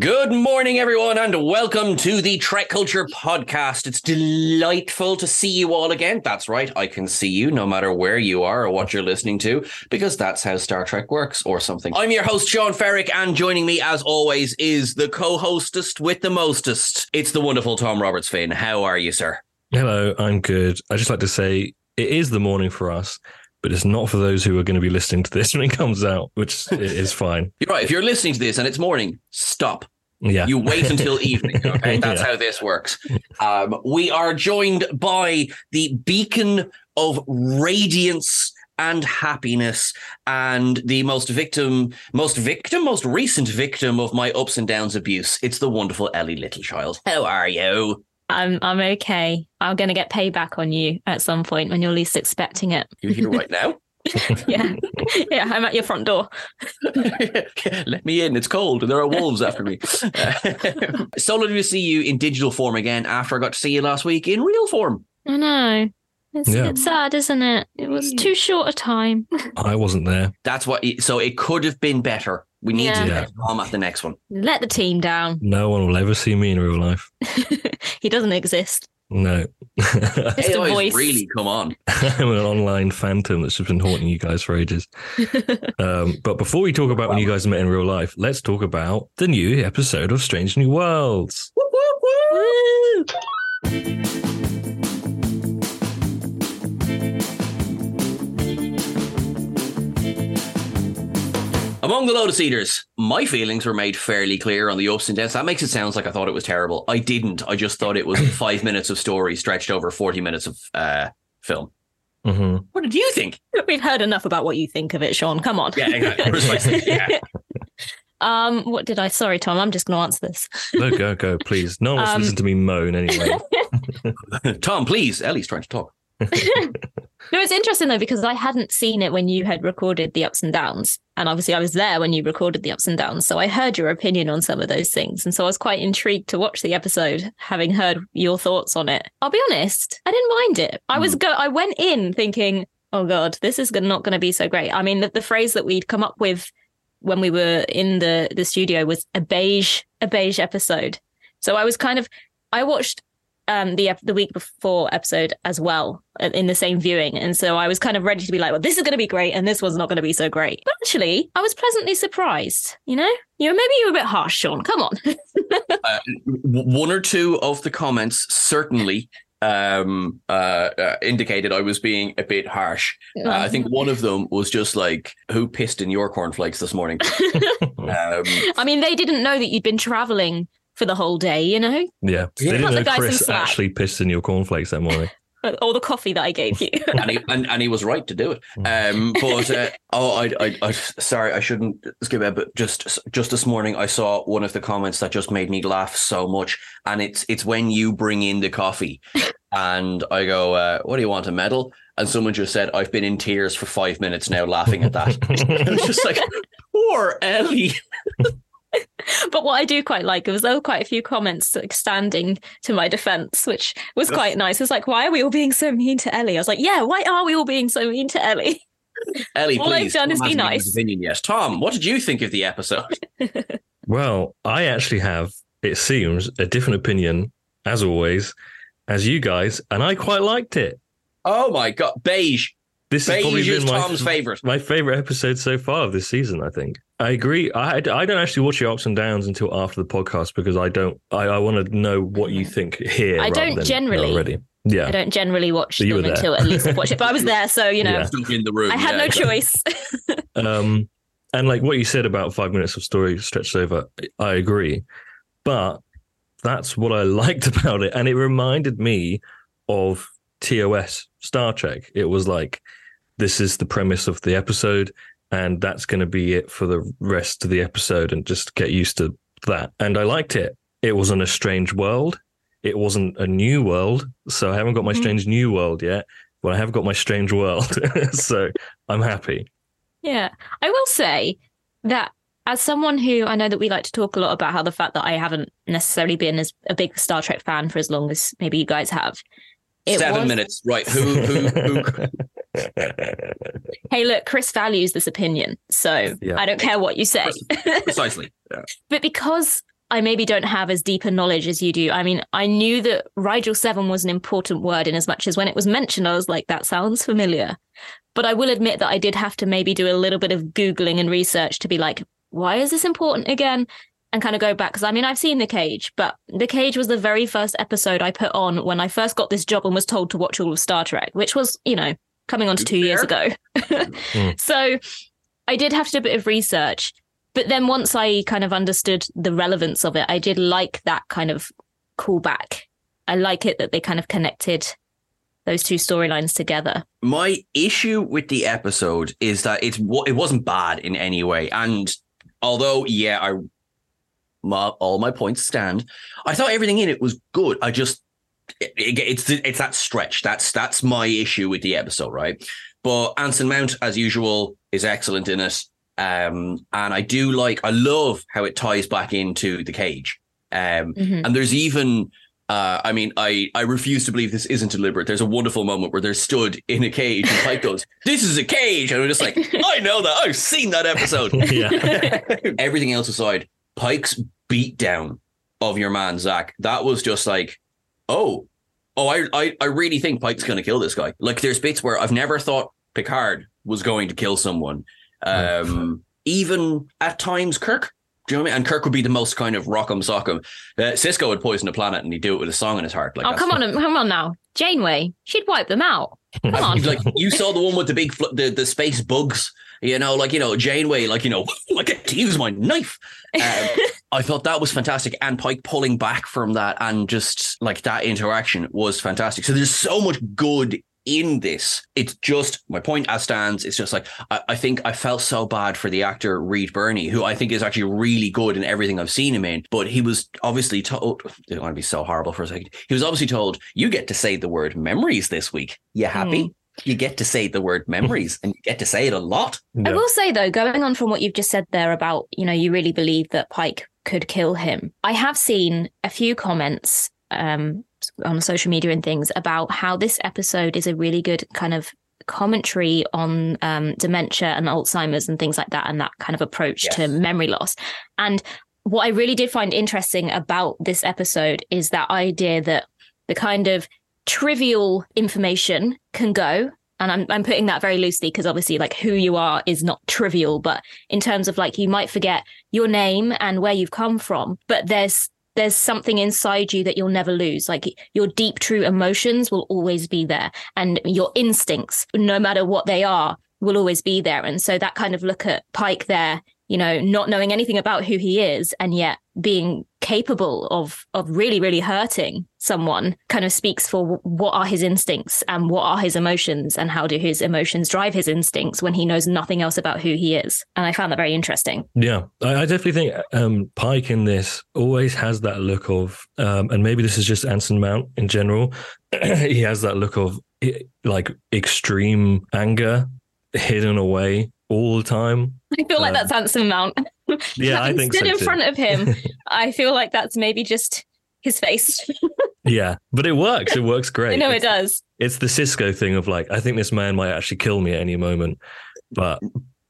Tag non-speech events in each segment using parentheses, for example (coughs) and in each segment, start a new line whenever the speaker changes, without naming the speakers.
Good morning, everyone, and welcome to the Trek Culture Podcast. It's delightful to see you all again. That's right, I can see you no matter where you are or what you're listening to, because that's how Star Trek works or something. I'm your host, Sean Ferrick, and joining me, as always, is the co hostest with the mostest. It's the wonderful Tom Roberts Finn. How are you, sir?
Hello, I'm good. I just like to say it is the morning for us, but it's not for those who are going to be listening to this (laughs) when it comes out, which is fine.
You're (laughs) right. If you're listening to this and it's morning, stop.
Yeah.
You wait until evening. (laughs) Okay. That's
Yeah.
how this works. Um, we are joined by the beacon of radiance and happiness and the most victim, most victim, most recent victim of my ups and downs abuse. It's the wonderful Ellie Littlechild. How are you?
I'm I'm okay. I'm gonna get payback on you at some point when you're least expecting it.
You're here right now? (laughs) (laughs)
Yeah, yeah. I'm at your front door. (laughs)
Let me in. It's cold and there are wolves after me. so lovely to see you in digital form again after I got to see you last week in real form.
I know. It's,
Yeah.
it's sad, isn't it? It was too short a time.
I wasn't there.
That's what. So it could have been better. We need to
Yeah.
get Tom at the next one.
Let the team down.
No one will ever see me in real life. (laughs)
he doesn't exist.
No.
Just a voice.
really come on. (laughs)
I'm an online phantom that's just been haunting you guys for ages. (laughs) Um, but before we talk about when you guys met in real life, let's talk about the new episode of Strange New Worlds.
Woo!
Among the Lotus Eaters, my feelings were made fairly clear on the ups and downs. That makes it sound like I thought it was terrible. I didn't. I just thought it was (coughs) five minutes of story stretched over 40 minutes of uh, film.
hmm
What did you think?
We've heard enough about what you think of it, Sean. Come on.
Yeah, exactly. Precisely. (laughs) Yeah.
Um, what did I? Sorry, Tom. I'm just going to answer this.
No, go, go, please. No one wants to
Um,
listen to me moan anyway. (laughs) (laughs)
Tom, please. Ellie's trying to talk.
No, it's interesting though because I hadn't seen it when you had recorded the ups and downs, and obviously I was there when you recorded the ups and downs, so I heard your opinion on some of those things, and so I was quite intrigued to watch the episode, having heard your thoughts on it. I'll be honest, I didn't mind it. I was hmm. go, I went in thinking, oh god, this is not going to be so great. I mean, the, the phrase that we'd come up with when we were in the the studio was a beige a beige episode. So I was kind of I watched um the the week before episode as well uh, in the same viewing. And so I was kind of ready to be like well this is going to be great and this one's not going to be so great. But actually I was pleasantly surprised you know? You know maybe you're a bit harsh Sean. Come on. (laughs)
Uh, one or two of the comments certainly um, uh, uh, indicated I was being a bit harsh. Uh, I think one of them was just like, "Who pissed in your cornflakes this morning?" (laughs) um,
I mean they didn't know that you'd been traveling for the whole day you know
Yeah. They didn't
Cut the
know Chris actually pissed in your cornflakes that morning. (laughs)
all the coffee that I gave you (laughs)
and, he, and and he was right to do it. Um, but uh, oh, I, I, I, sorry, I shouldn't skip it. But just just this morning, I saw one of the comments that just made me laugh so much, and it's it's when you bring in the coffee, and I go, uh, "What do you want a medal?" and someone just said, "I've been in tears for five minutes now, laughing at that." (laughs) it was just like, poor Ellie. (laughs)
but what I do quite like was there were quite a few comments like, standing to my defense, which was quite nice. It's like, why are we all being so mean to Ellie? I was like, yeah, why are we all being so mean to Ellie? (laughs)
Ellie,
All I've done is be nice.
his Opinion yet. Tom, what did you think of the episode? (laughs)
Well, I actually have, it seems, a different opinion, as always, as you guys, and I quite liked it.
Oh my god, beige.
This has probably
Beige is
been my,
Tom's favorite.
my favorite episode so far of this season. I think I agree. I I don't actually watch your ups and downs until after the podcast because I don't. I, I want to know what you think here.
I don't
than
generally.
already. Yeah,
I don't generally watch
So you
them
were there.
until at least I've watched it. But I was there, so you (laughs) know,
Yeah.
In the room.
I had
yeah,
no
exactly.
choice. (laughs)
Um, and like what you said about five minutes of story stretched over, I agree. But that's what I (laughs) liked about it. And it reminded me of TOS Star Trek. It was like, this is the premise of the episode, and that's going to be it for the rest of the episode, and just get used to that. And I liked it. It wasn't a strange world. It wasn't a new world. So I haven't got my
Mhm.
strange new world yet, but I have got my strange world. (laughs) so I'm happy.
Yeah. I will say that as someone who I know that we like to talk a lot about how the fact that I haven't necessarily been as a big Star Trek fan for as long as maybe you guys have. It
Seven
was-
minutes. Right. Who who who (laughs) (laughs)
Hey, look, Chris values this opinion. So
Yeah.
I don't care what you say.
precisely? Yeah. (laughs)
but because I maybe don't have as deep a knowledge as you do, I mean, I knew that Rigel 7 was an important word in as much as when it was mentioned, I was like, that sounds familiar. But I will admit that I did have to maybe do a little bit of Googling and research to be like, why is this important again? And kind of go back. Because I mean, I've seen The Cage, but The Cage was the very first episode I put on when I first got this job and was told to watch all of Star Trek, which was, you know, coming on to two years ago.
Mm. (laughs)
So I did have to do a bit of research. But then once I kind of understood the relevance of it, I did like that kind of callback. I like it that they kind of connected those two storylines together.
My issue with the episode is that it's it wasn't bad in any way, and although yeah, I my, all my points stand. I thought everything in it was good. I just it, it- it's it's that stretch. That's that's my issue with the episode, right? But Anson Mount, as usual, is excellent in it. Um, and I do like, I love how it ties back into the cage. Um,
Mhm.
and there's even, uh, I mean, I, I refuse to believe this isn't deliberate. There's a wonderful moment where they're stood in a cage and Pike goes, (laughs) This is a cage. And I'm just like, I know that. I've seen that episode. (laughs) (laughs) Everything else aside, Pike's beat down of your man, Zach, that was just like, oh, oh, I, I, I really think Pike's going to kill this guy. Like, there's bits where I've never thought Picard was going to kill someone. Um, even at times, Kirk. Do you know what I mean? And Kirk would be the most kind of rock'em sock'em. Uh, Sisko would poison the planet, and he'd do it with a song in his heart. Like,
oh, come on, come on now. Janeway, she'd wipe them out. Come
I-
on.
like you saw the one with the big fl- the the space bugs. You know, like you know Janeway, like you know, I get to use my knife. Um, (laughs) I thought that was fantastic, and Pike pulling back from that and just like that interaction was fantastic. So there's so much good in this. It's just my point as stands. It's just like I, I think I felt so bad for the actor Reed Birney, who I think is actually really good in everything I've seen him in. But he was obviously told. I don't want to be so horrible for a second. He was obviously told you get to say the word memories this week. You happy? Hmm. You get to say the word memories, and you get to say it a lot.
I will say though, going on from what you've just said there about, you know, you really believe that Pike could kill him. I have seen a few comments um, on social media and things about how this episode is a really good kind of commentary on um, dementia and Alzheimer's and things like that, and that kind of approach to memory loss. And what I really did find interesting about this episode is that idea that the kind of trivial information can go and I'm I'm putting that very loosely because obviously like who you are is not trivial, but in terms of like you might forget your name and where you've come from, but there's there's something inside you that you'll never lose. Like your deep true emotions will always be there and your instincts, no matter what they are, will always be there. And so that kind of look at Pike there, you know, not knowing anything about who he is and yet being capable of of really really hurting someone kind of speaks for what are his instincts and what are his emotions and how do his emotions drive his instincts when he knows nothing else about who he is and i found that very interesting
Yeah, I, definitely think um, Pike in this always has that look of, um, and maybe this is just Anson Mount in general. (clears throat) he has that look of like extreme anger hidden away all the time.
i feel like
Um,
that's handsome mount (laughs)
Yeah, I think
stood
so
in
too.
front of him (laughs) i feel like that's maybe just his face (laughs)
Yeah, but it works. It works great.
no, it does
It's the Sisko thing of like, I think this man might actually kill me at any moment, but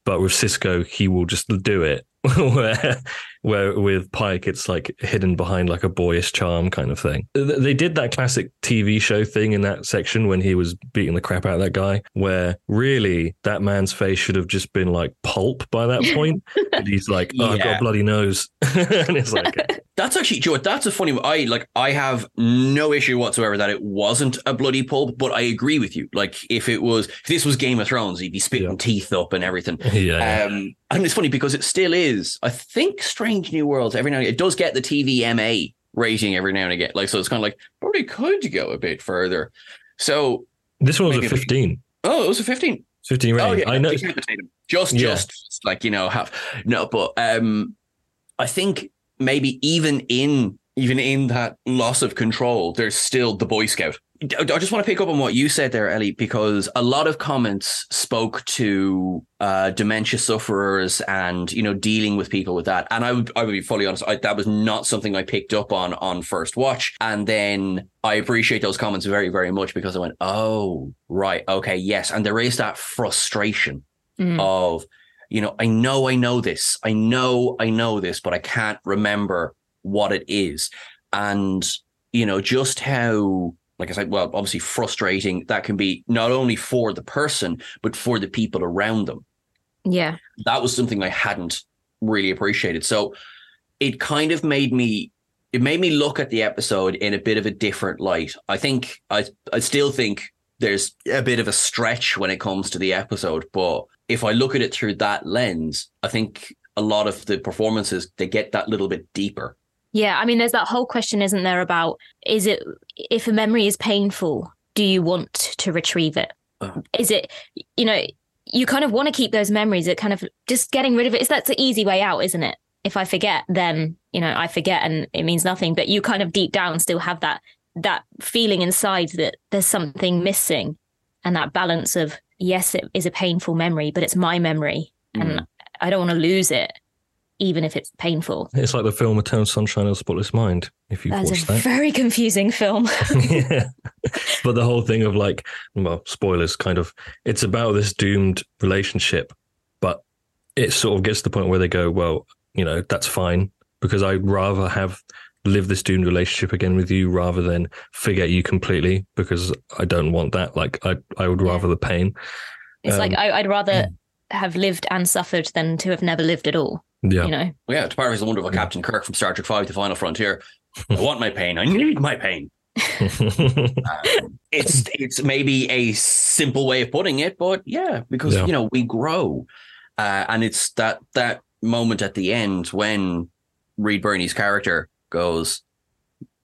but with Sisko, he will just do it. where where with Pike, it's like hidden behind like a boyish charm kind of thing. They did that classic TV show thing in that section when he was beating the crap out of that guy, where really that man's face should have just been like pulp by that (laughs) point. and he's like, oh, I've got a bloody nose, (laughs) and it's like, (laughs)
That's actually, Joe. That's a funny. I like. I have no issue whatsoever that it wasn't a bloody pulp, but I agree with you. Like, if it was, if this was Game of Thrones, he'd be spitting
Yeah.
teeth up and everything.
yeah,
Um, and it's funny because it still is. I think Strange New Worlds every now and again, it does get the TVMA rating every now and again. Like, so it's kind of like probably could go a bit further. So,
this one was a 15.
oh, it was a fifteen.
15 rating.
Oh yeah,
I know.
Just,
Yeah.
just like you know, have no, but um, I think maybe even in even in that loss of control, there's still the Boy Scout. I just want to pick up on what you said there, Ellie, because a lot of comments spoke to uh, dementia sufferers and you know dealing with people with that. And I would I would be fully honest, I, that was not something I picked up on on first watch. And then I appreciate those comments very very much because I went, oh right, okay, yes, and there is that frustration
Mm.
of you know i know i know this i know i know this but i can't remember what it is and you know just how like i said well obviously frustrating. That can be not only for the person but for the people around them.
Yeah.
That was something i hadn't really appreciated. So it kind of made me it made me look at the episode in a bit of a different light. I think i i still think there's a bit of a stretch when it comes to the episode but if i look at it through that lens i think a lot of the performances they get that little bit deeper
Yeah, I mean, there's that whole question, isn't there, about is it if a memory is painful, do you want to retrieve it?
Uh-huh.
Is it, you know, you kind of want to keep those memories. It kind of just getting rid of it is that's the easy way out, isn't it? If I forget, then you know I forget and it means nothing. But you kind of deep down still have that that feeling inside that there's something missing, and that balance of yes, it is a painful memory, but it's my memory,
Mm.
and I don't want to lose it, even if it's painful.
It's like the film Eternal Sunshine of the Spotless Mind, if you've
That's
watched
a
that.
very confusing film. (laughs)
yeah. But the whole thing of like, well, spoilers kind of, it's about this doomed relationship, but it sort of gets to the point where they go, well, you know, that's fine because I'd rather have live this doomed relationship again with you rather than forget you completely because I don't want that. Like, I, I would
Yeah.
rather the pain.
It's like
Um,
I, I'd rather have lived and suffered than to have never lived at all.
Yeah.
You know,
yeah to paraphrase the wonderful captain kirk from star trek 5 the final frontier (laughs) i want my pain i need my pain (laughs) Um, it's it's maybe a simple way of putting it, but yeah, because
Yeah.
you know we grow, uh, and it's that that moment at the end when Reed Birney's character goes,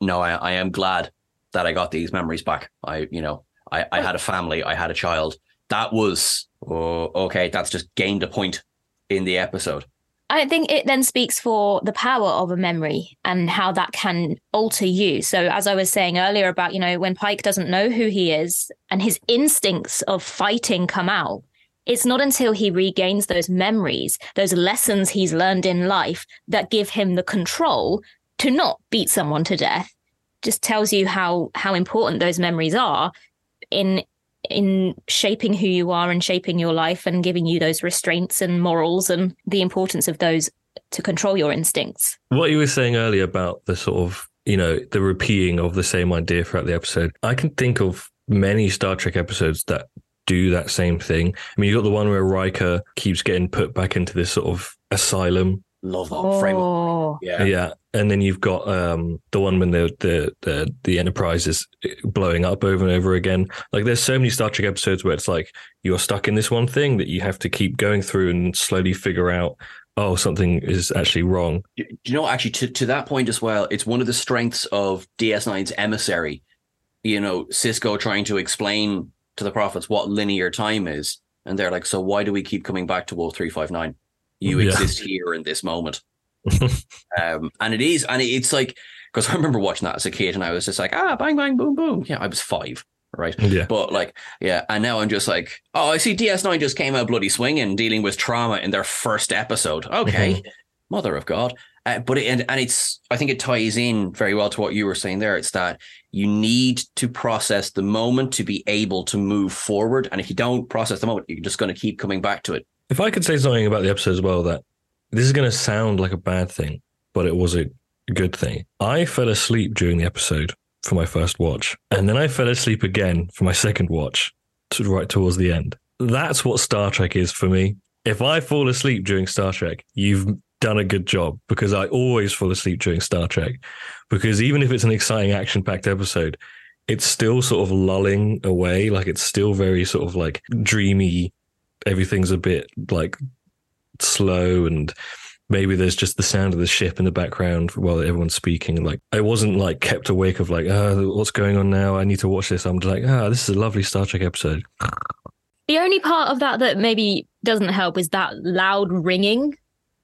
"No, I, I am glad that I got these memories back. I, you know, I, I had a family, I had a child. That was oh, okay. That's just gained a point in the episode.
I think it then speaks for the power of a memory and how that can alter you. So, as I was saying earlier about, you know, when Pike doesn't know who he is and his instincts of fighting come out, it's not until he regains those memories, those lessons he's learned in life that give him the control to not beat someone to death. Just tells you how how important those memories are in in shaping who you are and shaping your life and giving you those restraints and morals and the importance of those to control your instincts.
What you were saying earlier about the sort of, you know, the repeating of the same idea throughout the episode, I can think of many Star Trek episodes that do that same thing. I mean, you got the one where Riker keeps getting put back into this sort of asylum.
Love that frame. Of,
Oh,
yeah.
Yeah. And then you've got um, the one when the, the the the Enterprise is blowing up over and over again. Like, there's so many Star Trek episodes where it's like you're stuck in this one thing that you have to keep going through and slowly figure out oh, something is actually wrong.
You know, actually, to, to that point as well, it's one of the strengths of DS9's emissary. You know, Sisko trying to explain to the prophets what linear time is. And they're like, so why do we keep coming back to 0359? You
Yeah.
exist here in this moment. (laughs) um, and it is, and it's like, because I remember watching that as a kid and I was just like, ah, bang, bang, boom, boom. Yeah, I was five, right?
Yeah.
But like, yeah, and now I'm just like, oh, I see DS9 just came out bloody swinging, dealing with trauma in their first episode. Okay, mother of God. Uh, but it, and and it's I think it ties in very well to what you were saying there. It's that you need to process the moment to be able to move forward, and if you don't process the moment, you're just going to keep coming back to it.
If I could say something about the episode as well, that this is going to sound like a bad thing, but it was a good thing. I fell asleep during the episode for my first watch, and then I fell asleep again for my second watch, to right towards the end. That's what Star Trek is for me. If I fall asleep during Star Trek, you've done a good job because I always fall asleep during Star Trek. Because even if it's an exciting action packed episode, it's still sort of lulling away. Like it's still very sort of like dreamy. Everything's a bit like slow and maybe there's just the sound of the ship in the background while everyone's speaking. Like I wasn't like kept awake of like, oh, what's going on now? I need to watch this. I'm like, ah, this is a lovely Star Trek episode.
The only part of that that maybe doesn't help is that loud ringing.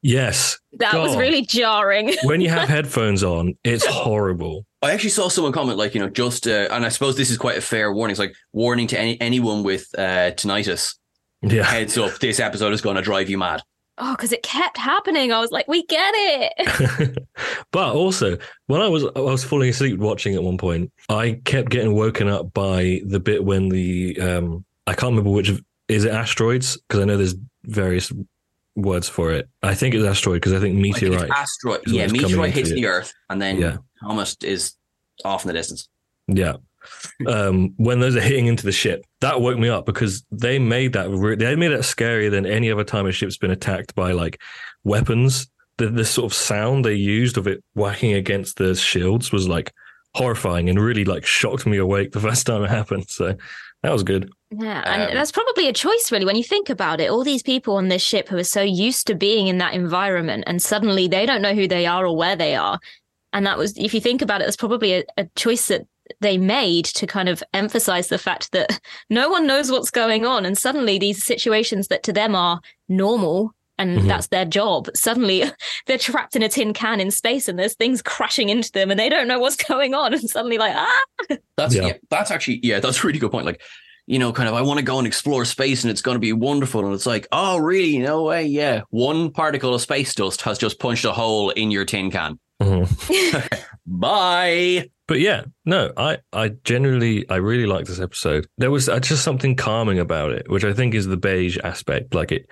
Yes.
That was really jarring. (laughs)
When you have headphones on, it's horrible.
I actually saw someone comment like, you know, just uh, and I suppose this is quite a fair warning. It's like warning to any anyone with uh, tinnitus.
Yeah.
Heads up, this episode is going to drive you mad.
Oh, because it kept happening. I was like, we get it. (laughs) (laughs)
but also, when I was I was falling asleep watching at one point, I kept getting woken up by the bit when the um I can't remember which is it asteroids because I know there's various words for it. I think it's asteroid because I think
Like, it's
meteorite.
asteroid, yeah, meteorite
into
hits
it.
the Earth, and then
Yeah.
Thomas is off in the distance.
Yeah. Um, when those are hitting into the ship, that woke me up because they made that re- they made that scarier than any other time a ship's been attacked by like weapons. The the sort of sound they used of it whacking against the shields was like horrifying and really like shocked me awake the (laughs) first time it happened. So that was good.
Yeah, and
Um,
that's probably a choice, really, when you think about it. All these people on this ship who are so used to being in that environment, and suddenly they don't know who they are or where they are. And that was, if you think about it, that's probably a, a choice that they made to kind of emphasize the fact that (laughs) no one knows what's going on. And suddenly these situations that to them are normal and
Mhm.
that's their job, suddenly (laughs) they're trapped in a tin can in space and there's things crashing into them and they don't know what's (laughs) going on. And suddenly, like, ah,
That's
Yeah.
yeah. that's actually yeah, that's a really good point. Like, you know, kind of I want to go and explore space and it's going to be wonderful. And it's like, oh, really? No way. Yeah, one particle of space dust has just punched a hole in your tin can.
Mhm.
Bye.
But yeah, no, I, I generally, I really like this episode. There was uh, just something calming about it, which I think is the beige aspect. Like it,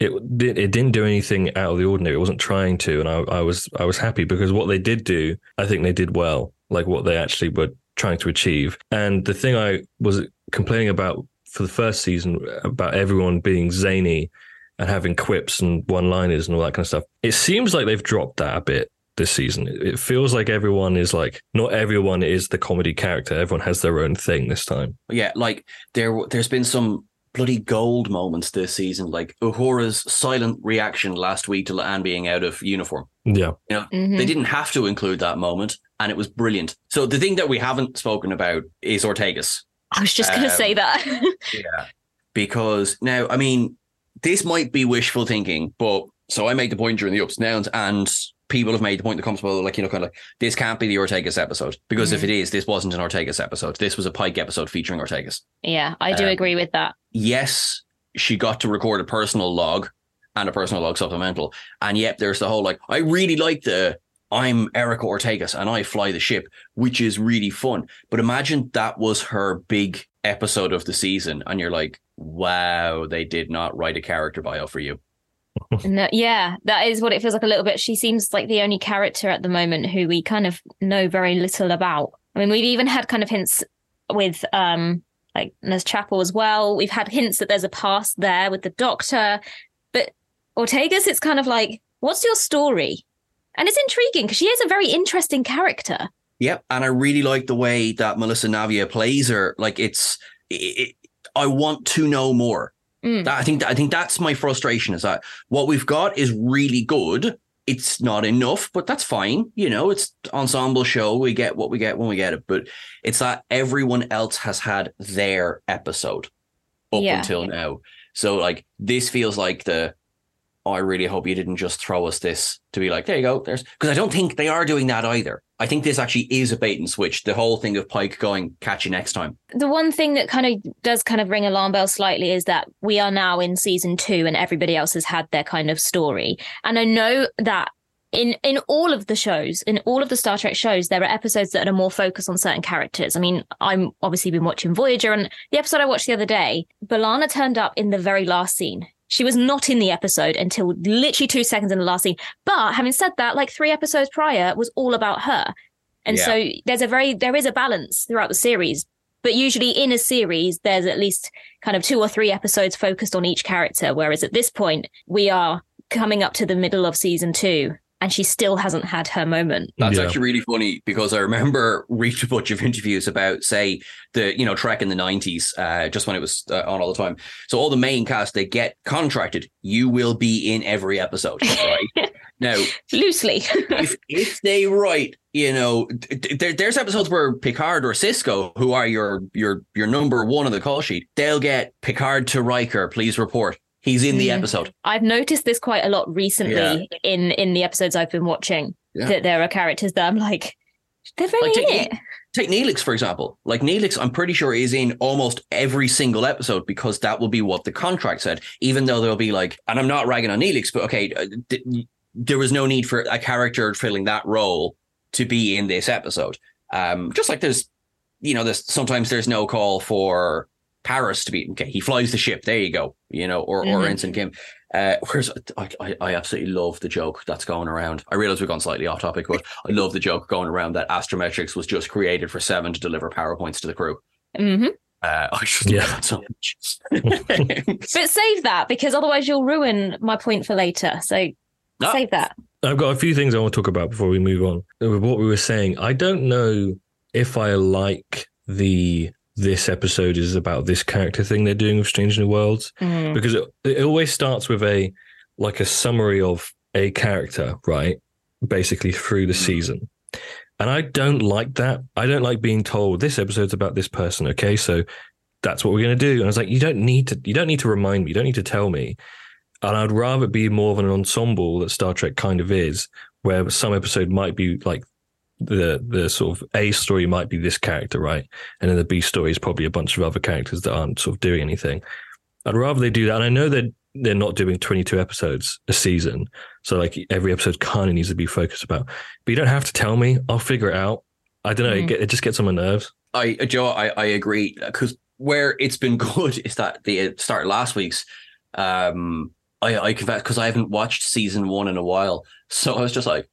it, it didn't do anything out of the ordinary. It wasn't trying to, and I, I was, I was happy because what they did do, I think they did well. Like what they actually were trying to achieve. And the thing I was complaining about for the first season about everyone being zany and having quips and one-liners and all that kind of stuff. It seems like they've dropped that a bit this season. It it feels like everyone is like not everyone is the comedy character. Everyone has their own thing this time.
Yeah, like there there's been some bloody gold moments this season, like Uhura's silent reaction last week to Anne being out of uniform.
Yeah.
You know,
mhm.
they didn't have to include that moment, and it was brilliant. So the thing that we haven't spoken about is Ortegas.
I was just going to
Um,
say that. (laughs)
Yeah. Because now, I mean, this might be wishful thinking, but so I made the point during the ups and downs, and people have made the point that comes about, like, you know, kind of like, this can't be the Ortegas episode. Because if
Mhm.
it is, this wasn't an Ortegas episode. This was a Pike episode featuring Ortegas.
yeah, I do
Um,
agree with that.
Yes, she got to record a personal log and a personal log supplemental. And yet there's the whole like, I really like the I'm Erica Ortegas and I fly the ship, which is really fun. But imagine that was her big episode of the season, and you're like, wow, they did not write a character bio for you.
No, yeah, that is what it feels like a little bit. She seems like the only character at the moment who we kind of know very little about. I mean, we've even had kind of hints with um like Nurse Chapel as well. We've had hints that there's a past there with the doctor, but Ortegas, it's kind of like, what's your story? And it's intriguing because she is a very interesting character.
Yep. And I really like the way that Melissa Navia plays her. Like it's, it, I want to know more.
Mm.
That, I think I think that's my frustration is that what we've got is really good. It's not enough, but that's fine. You know, it's ensemble show. We get what we get when we get it. But it's that everyone else has had their episode up
Yeah.
until now. So like this feels like the oh, I really hope you didn't just throw us this to be like, there you go. There's because I don't think they are doing that either. I think this actually is a bait and switch. The whole thing of Pike going, catch you next time.
the one thing that kind of does kind of ring alarm bells slightly is that we are now in season two and everybody else has had their kind of story. And I know that in in all of the shows, in all of the Star Trek shows, there are episodes that are more focused on certain characters. I mean, I'm obviously been watching Voyager, and the episode I watched the other day, B'Elanna turned up in the very last scene. She was not in the episode until literally two seconds in the last scene. But having said that, like three episodes prior was all about her. And
Yeah.
so there's a very there is a balance throughout the series. But usually in a series, there's at least kind of two or three episodes focused on each character. Whereas at this point, we are coming up to the middle of season two, and she still hasn't had her moment.
That's
Yeah.
actually really funny because I remember (laughs) reading a bunch of interviews about, say, the you know Trek in the nineties, uh, just when it was uh, on all the time. So all the main cast they get contracted. You will be in every episode, (laughs) right? now,
Loosely.
if (laughs) if they write, you know, d- d- there, there's episodes where Picard or Sisko, who are your your your number one on the call sheet, they'll get Picard to Riker. Please report. He's in the
Mm.
episode.
I've noticed this quite a lot recently
Yeah.
in in the episodes I've been watching.
Yeah.
That there are characters that I'm like, they're really
Like,
in
take-
it.
Take Neelix, for example. Like Neelix, I'm pretty sure is in almost every single episode because that will be what the contract said. Even though there'll be like, and I'm not ragging on Neelix, but okay, uh, th- there was no need for a character filling that role to be in this episode. Um, just like there's, you know, there's sometimes there's no call for Paris to be okay. He flies the ship. There you go. You know, or or
Mhm.
Ensign Kim. Uh, whereas I, I, I absolutely love the joke that's going around. I realize we've gone slightly off topic, but I love the joke going around that Astrometrics was just created for Seven to deliver PowerPoints to the crew.
Mm-hmm.
Uh, I just
Yeah.
love that so much. (laughs) (laughs)
But save that because otherwise you'll ruin my point for later. So
No.
save that.
I've got a few things I want to talk about before we move on. With what we were saying, I don't know if I like the this episode is about this character thing they're doing with Strange New Worlds
Mm.
because it, it always starts with a like a summary of a character, right? Basically through the
Mm.
season. And I don't like that. I don't like being told this episode's about this person. Okay, so that's what we're going to do. And I was like, you don't need to. You don't need to remind me. You don't need to tell me. And I'd rather be more of an ensemble that Star Trek kind of is, where some episode might be like the the sort of A story might be this character, right? And then the B story is probably a bunch of other characters that aren't sort of doing anything. I'd rather they do that. And I know that they're not doing 22 episodes a season. So like every episode kind of needs to be focused about. But you don't have to tell me. I'll figure it out. I don't know. It,
Mm.
get, it just gets on my nerves.
I, uh, Joe, I, I agree because where it's been (laughs) good is that the start of last week's. Um, I, I confess because I haven't watched season one in a while, so I was just like,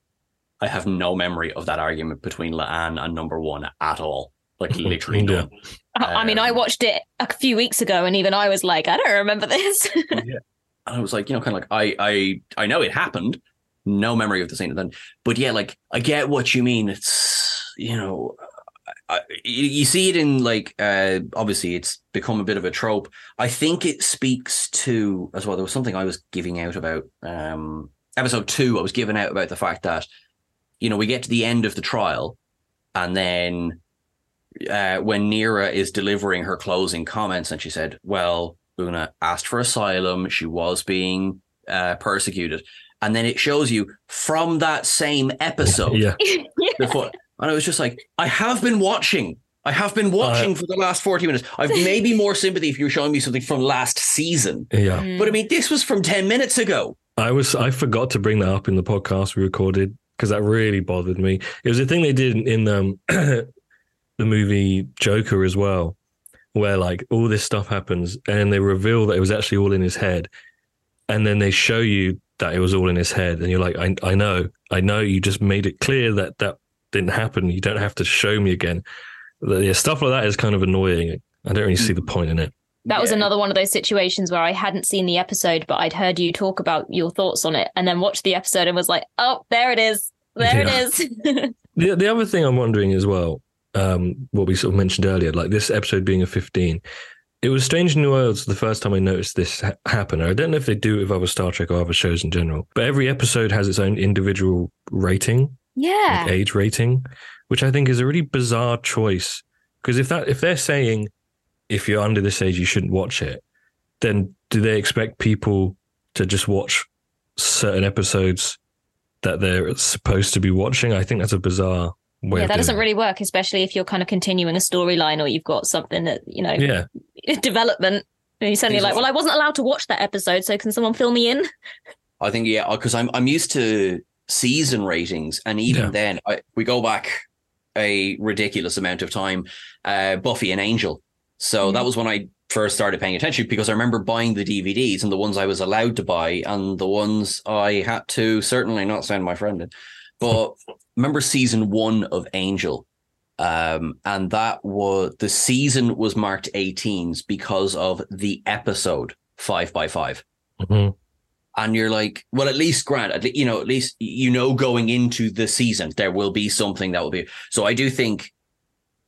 I have no memory of that argument between La'an and number one at all. Like (laughs) literally
Yeah.
none.
I I mean, I
Um,
watched it a few weeks ago, and even I was like, I don't remember this. (laughs)
And I was like, you know, kind of like I I I know it happened. No memory of the scene then. But yeah, like I get what you mean. It's you know, I, you you see it in like uh obviously it's become a bit of a trope. I think it speaks to as well. There was something I was giving out about um episode two. I was giving out about the fact that you know we get to the end of the trial, and then uh, when Neera is delivering her closing comments, and she said, "Well, Una asked for asylum. She was being uh, persecuted," and then it shows you from that same episode
Yeah. (laughs)
the foot, and I was just like, "I have been watching." I have been watching for the last 40 minutes. I've (laughs) maybe more sympathy if you're showing me something from last season.
Yeah.
Mm.
But I mean, this was from 10 minutes ago.
I was I forgot to bring that up in the podcast we recorded because that really bothered me. It was a thing they did in, um, (clears throat) the movie Joker as well, where like all this stuff happens and they reveal that it was actually all in his head, and then they show you that it was all in his head, and you're like, I I know, I know, you just made it clear that that didn't happen. You don't have to show me again. The- Yeah, stuff like that is kind of annoying. I don't really see the point in it.
That was another one of those situations where I hadn't seen the episode, but I'd heard you talk about your thoughts on it, and then watched the episode and was like, "Oh, there it is, there
Yeah.
it is." (laughs)
The the other thing I'm wondering as well, um, what we sort of mentioned earlier, like this episode being a 15, it was Strange in New Worlds the first time I noticed this ha- happen. I don't know if they do it with other Star Trek or other shows in general, but every episode has its own individual rating,
Yeah.
like age rating, which I think is a really bizarre choice. Because if that if they're saying if you're under this age you shouldn't watch it, then do they expect people to just watch certain episodes that they're supposed to be watching? I think that's a bizarre way.
Yeah, that doesn't
it.
really work, especially if you're kind of continuing a storyline or you've got something that, you know,
Yeah, (laughs)
development. And you're suddenly like, well, I wasn't allowed to watch that episode, so can someone fill me in?
I think yeah, because I'm I'm used to season ratings, and even
Yeah.
then, I, we go back a ridiculous amount of time. Uh, Buffy and Angel. So that was when I first started paying attention because I remember buying the DVDs and the ones I was allowed to buy and the ones I had to certainly not send my friend in. But remember season one of Angel. Um, and that was the season was marked 18s because of the episode five by five
Mhm.
and you're like, well, at least Grant, at you know, at least you know going into the season there will be something that will be. So I do think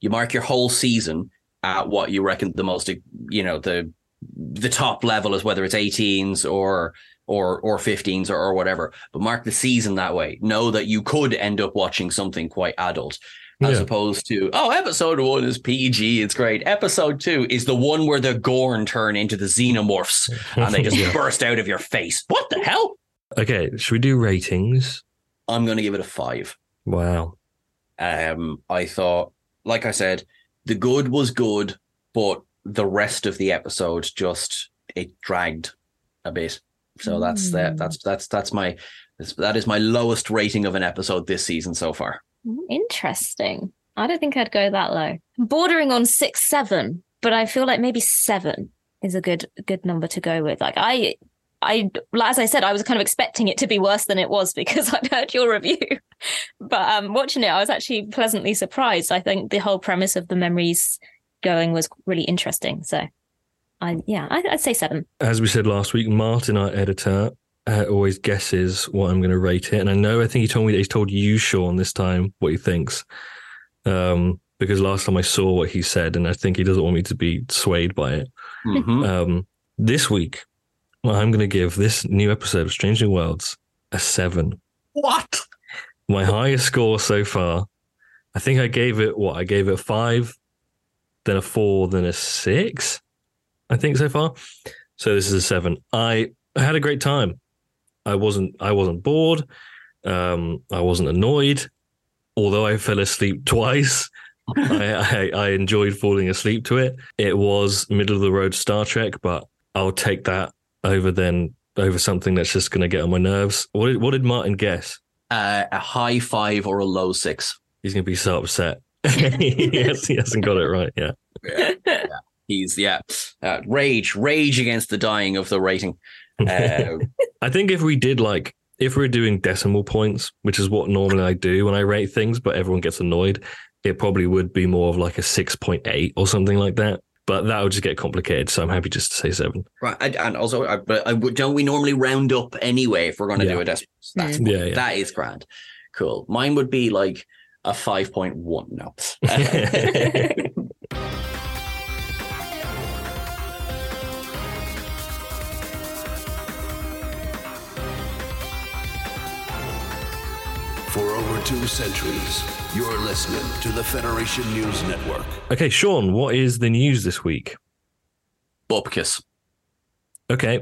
you mark your whole season at what you reckon the most, you know, the the top level is whether it's 18s or or or 15s or, or whatever. But mark the season that way. Know that you could end up watching something quite adult. As
Yeah.
opposed to, oh, episode one is PG, it's great. Episode two is the one where the Gorn turn into the xenomorphs (laughs) and they just
Yeah.
burst out of your face. What the hell?
Okay, should we do ratings?
I'm going to give it a five.
Wow.
Um, I thought, like I said, the good was good, but the rest of the episode just it dragged a bit. So that's that. Hmm. That's that's that's my that is my lowest rating of an episode this season so far.
Interesting. I don't think I'd go that low. Bordering on six, seven, but I feel like maybe seven is a good good number to go with. Like I I as I said, I was kind of expecting it to be worse than it was (laughs) because I'd heard your review. (laughs) But um watching it, I was actually pleasantly surprised. I think the whole premise of the memories going was really interesting. So I yeah, I, I'd say seven.
As we said last week, Martin, our editor, uh, always guesses what I'm going to rate it. And I know, I think he told me that he's told you, Sean, this time what he thinks. Um, because last time I saw what he said, and I think he doesn't want me to be swayed by it.
Mhm.
Um, this week, well, I'm going to give this new episode of Strange New Worlds a seven.
What?
My highest score so far. I think I gave it what? I gave it a five, then a four, then a six. I think so far. So this is a seven. I had a great time. I wasn't. I wasn't bored. Um, I wasn't annoyed. Although I fell asleep twice, I, (laughs) I, I enjoyed falling asleep to it. It was middle of the road Star Trek, but I'll take that over then over something that's just going to get on my nerves. What did, what did Martin guess?
Uh, a high five or a low six.
He's going to be so upset. (laughs) (laughs) he, has, he hasn't got it right. Yeah.
He's yeah, uh, rage, rage against the dying of the rating. (laughs) Uh,
I think if we did like, if we are doing decimal points, which is what normally I do when I rate things, but everyone gets annoyed, it probably would be more of like a 6.8 or something like that. But that would just get complicated. So I'm happy just to say seven.
Right, and, and also, I, but uh, I, don't we normally round up anyway if we're going to
Yeah.
do a decimal? That's
Yeah, yeah.
that is grand. Cool. Mine would be like a five point one. No, (laughs) (laughs)
For over two centuries, you're listening to the Federation News Network.
Okay, Sean, what is the news this week?
Bupkis.
Okay.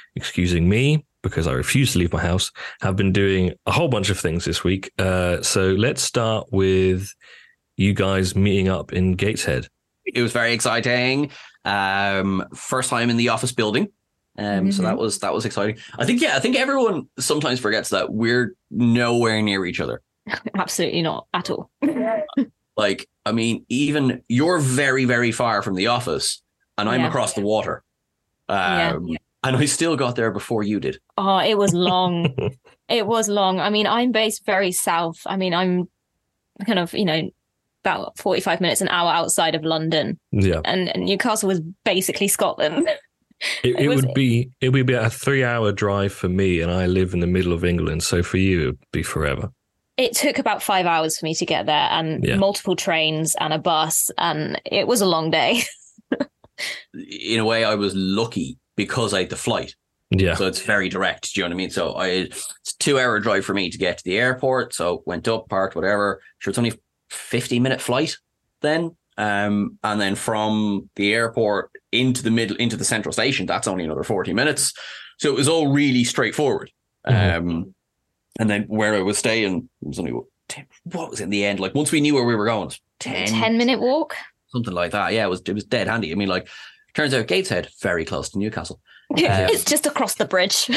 excusing me because I refuse to leave my house, have been doing a whole bunch of things this week. Uh, so let's start with you guys meeting up in Gateshead.
It was very exciting. Um, first time in the office building. Um, so that was that was exciting. I think yeah, I think everyone sometimes forgets that we're nowhere near each other. (laughs)
Absolutely not at all. (laughs)
Like, I mean, even you're very, very far from the office, and I'm
Yeah.
across the water.
Yeah.
And I still got there before you did.
Oh, it was long. (laughs) it was long. I mean, I'm based very south. I mean, I'm kind of, you know, about 45 minutes, an hour outside of London.
Yeah,
And, and Newcastle was basically Scotland. (laughs)
it,
It
it
was-
would be it would be a three-hour drive for me, and I live in the middle of England. So for you, it'd be forever.
it took about five hours for me to get there and
Yeah.
multiple trains and a bus. And it was a long day. (laughs)
In a way, I was lucky because I had the flight.
Yeah,
So it's very direct. Do you know what I mean? So I it's a two hour drive for me to get to the airport. So went up, parked, whatever. Sure, it's only 50 minute flight then. Um, and then from the airport into the middle, into the central station, that's only another 40 minutes. So it was all really straightforward.
Mhm.
Um, and then where I was staying was only, what was in the end? Like once we knew where we were going, it 10,
10 minute walk.
something like that. Yeah, it was, it was dead handy. I mean, like, turns out Gateshead, very close to Newcastle.
Um, it's just across the bridge. (laughs)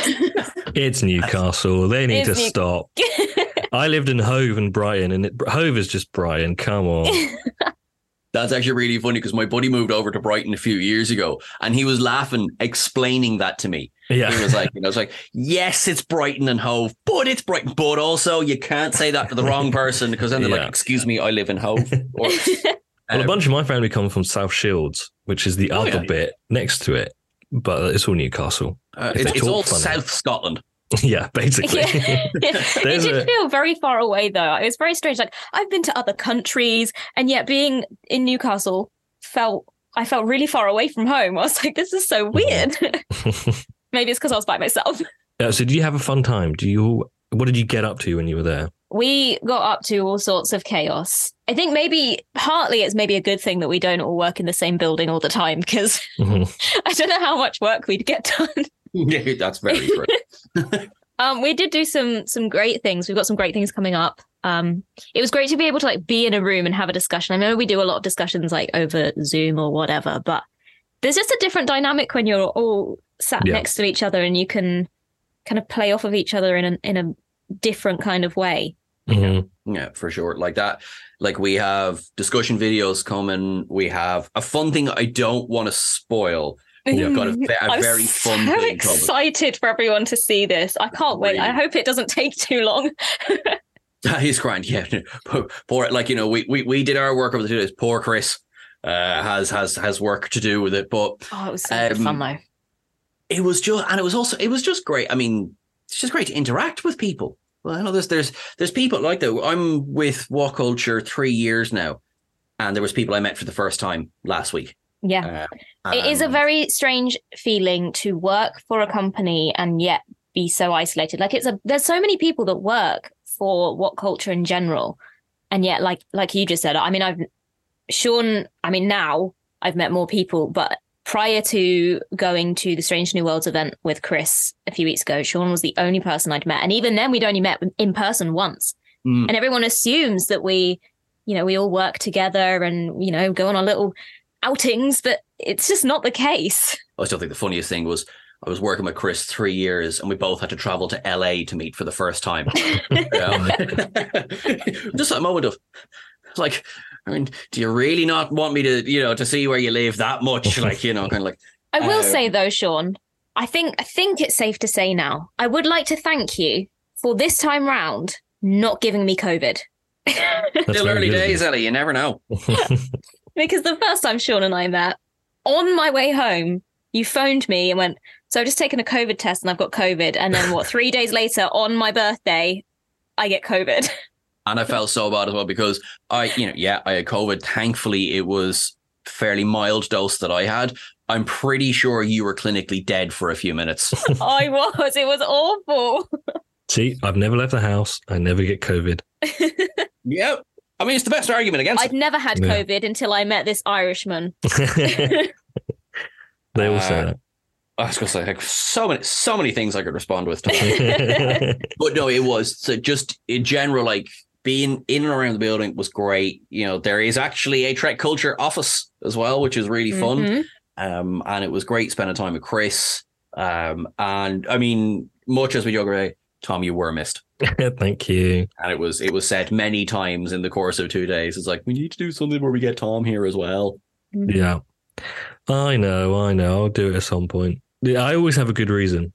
it's Newcastle. They need
It's
to
New-
stop. (laughs) I lived in Hove and Brighton, and it, Hove is just Brighton. Come on. (laughs)
That's actually really funny because my buddy moved over to Brighton a few years ago and he was laughing, explaining that to me.
Yeah.
He was like, you know, it's like, yes, it's Brighton and Hove, but it's Brighton. But also, you can't say that to the wrong person because then they're
Yeah.
like, excuse me, I live in Hove. Or,
Well, a
um,
bunch of my family come from South Shields, which is the
Oh,
other
yeah.
bit next to it, but it's all Newcastle.
uh, it's, it's all
funny.
South Scotland. (laughs)
yeah, basically. (laughs)
Yeah. (laughs) it did
a-
feel very far away though. It was very strange. Like I've been to other countries, and yet being in Newcastle felt I felt really far away from home. I was like, this is so weird. Maybe it's because I was by myself.
Yeah, so, do you have a fun time? Do you? What did you get up to when you were there?
We got up to all sorts of chaos. I think maybe partly it's maybe a good thing that we don't all work in the same building all the time because (laughs)
Mhm.
I don't know how much work we'd get done.
Yeah, that's very true. (laughs) (laughs)
Um, we did do some some great things. We've got some great things coming up. Um, it was great to be able to like be in a room and have a discussion. I know we do a lot of discussions like over Zoom or whatever, but there's just a different dynamic when you're all sat
Yeah.
next to each other and you can kind of play off of each other in a in a different kind of way.
Mhm.
Yeah, for sure. Like that. Like we have discussion videos coming. We have a fun thing I don't want to spoil. We've got a, ve- a
I'm
very fun
so
thing coming.
excited for everyone to see this. I can't wait. I hope it doesn't take too long. (laughs)
That is grand. Yeah. Poor, poor- like, you know, we, we, we did our work over the two days. Poor Chris uh, has, has, has work to do with it, but
Oh, it was so
Um,
fun though.
it was just, and it was also, it was just great. I mean, it's just great to interact with people. Well, I know there's, there's, there's people like that. I'm with WhatCulture three years now, and there was people I met for the first time last week.
Yeah.
Uh,
It is a very strange feeling to work for a company and yet be so isolated. Like it's a there's so many people that work for WhatCulture in general. And yet like like you just said, I mean I've Sean, I mean now I've met more people, but prior to going to the Strange New Worlds event with Chris a few weeks ago, Sean was the only person I'd met. And even then we'd only met in person once.
Mm.
And everyone assumes that we, you know, we all work together and, you know, go on our little outings, but it's just not the case.
I still think the funniest thing was I was working with Chris three years and we both had to travel to LA to meet for the first time. (laughs) (laughs) (laughs) Just that moment of like I mean, do you really not want me to, you know, to see where you live that much? (laughs) Like, you know, kind of like.
I will
Uh,
say though, Sean, I think I think it's safe to say now. I would like to thank you for this time round not giving me COVID.
That's
Still early
good
days, Ellie. You never know. (laughs)
because the first time Sean and I met, on my way home, you phoned me and went, So I've just taken a COVID test and I've got COVID. And then what, three days later on my birthday, I get COVID. (laughs)
And I felt so bad as well because I, you know, yeah, I had COVID. Thankfully, it was fairly mild dose that I had. I'm pretty sure you were clinically dead for a few minutes. (laughs)
I was. It was awful.
See, I've never left the house. I never get COVID. (laughs)
yep. I mean, it's the best argument against
I'd
it.
never had
Yeah.
COVID until I met this Irishman. (laughs)
they all say
Uh, I was going to say like, so many, so many things I could respond with. but no, it was so just in general, like being in and around the building was great. You know, there is actually a Trek Culture office as well, which is really fun.
Mhm.
Um, and it was great spending time with Chris. Um, and I mean, much as we joke about, Tom, you were missed. (laughs)
Thank you.
And it was it was said many times in the course of two days. It's like we need to do something where we get Tom here as well.
Yeah. I know, I know. I'll do it at some point. Yeah, I always have a good reason.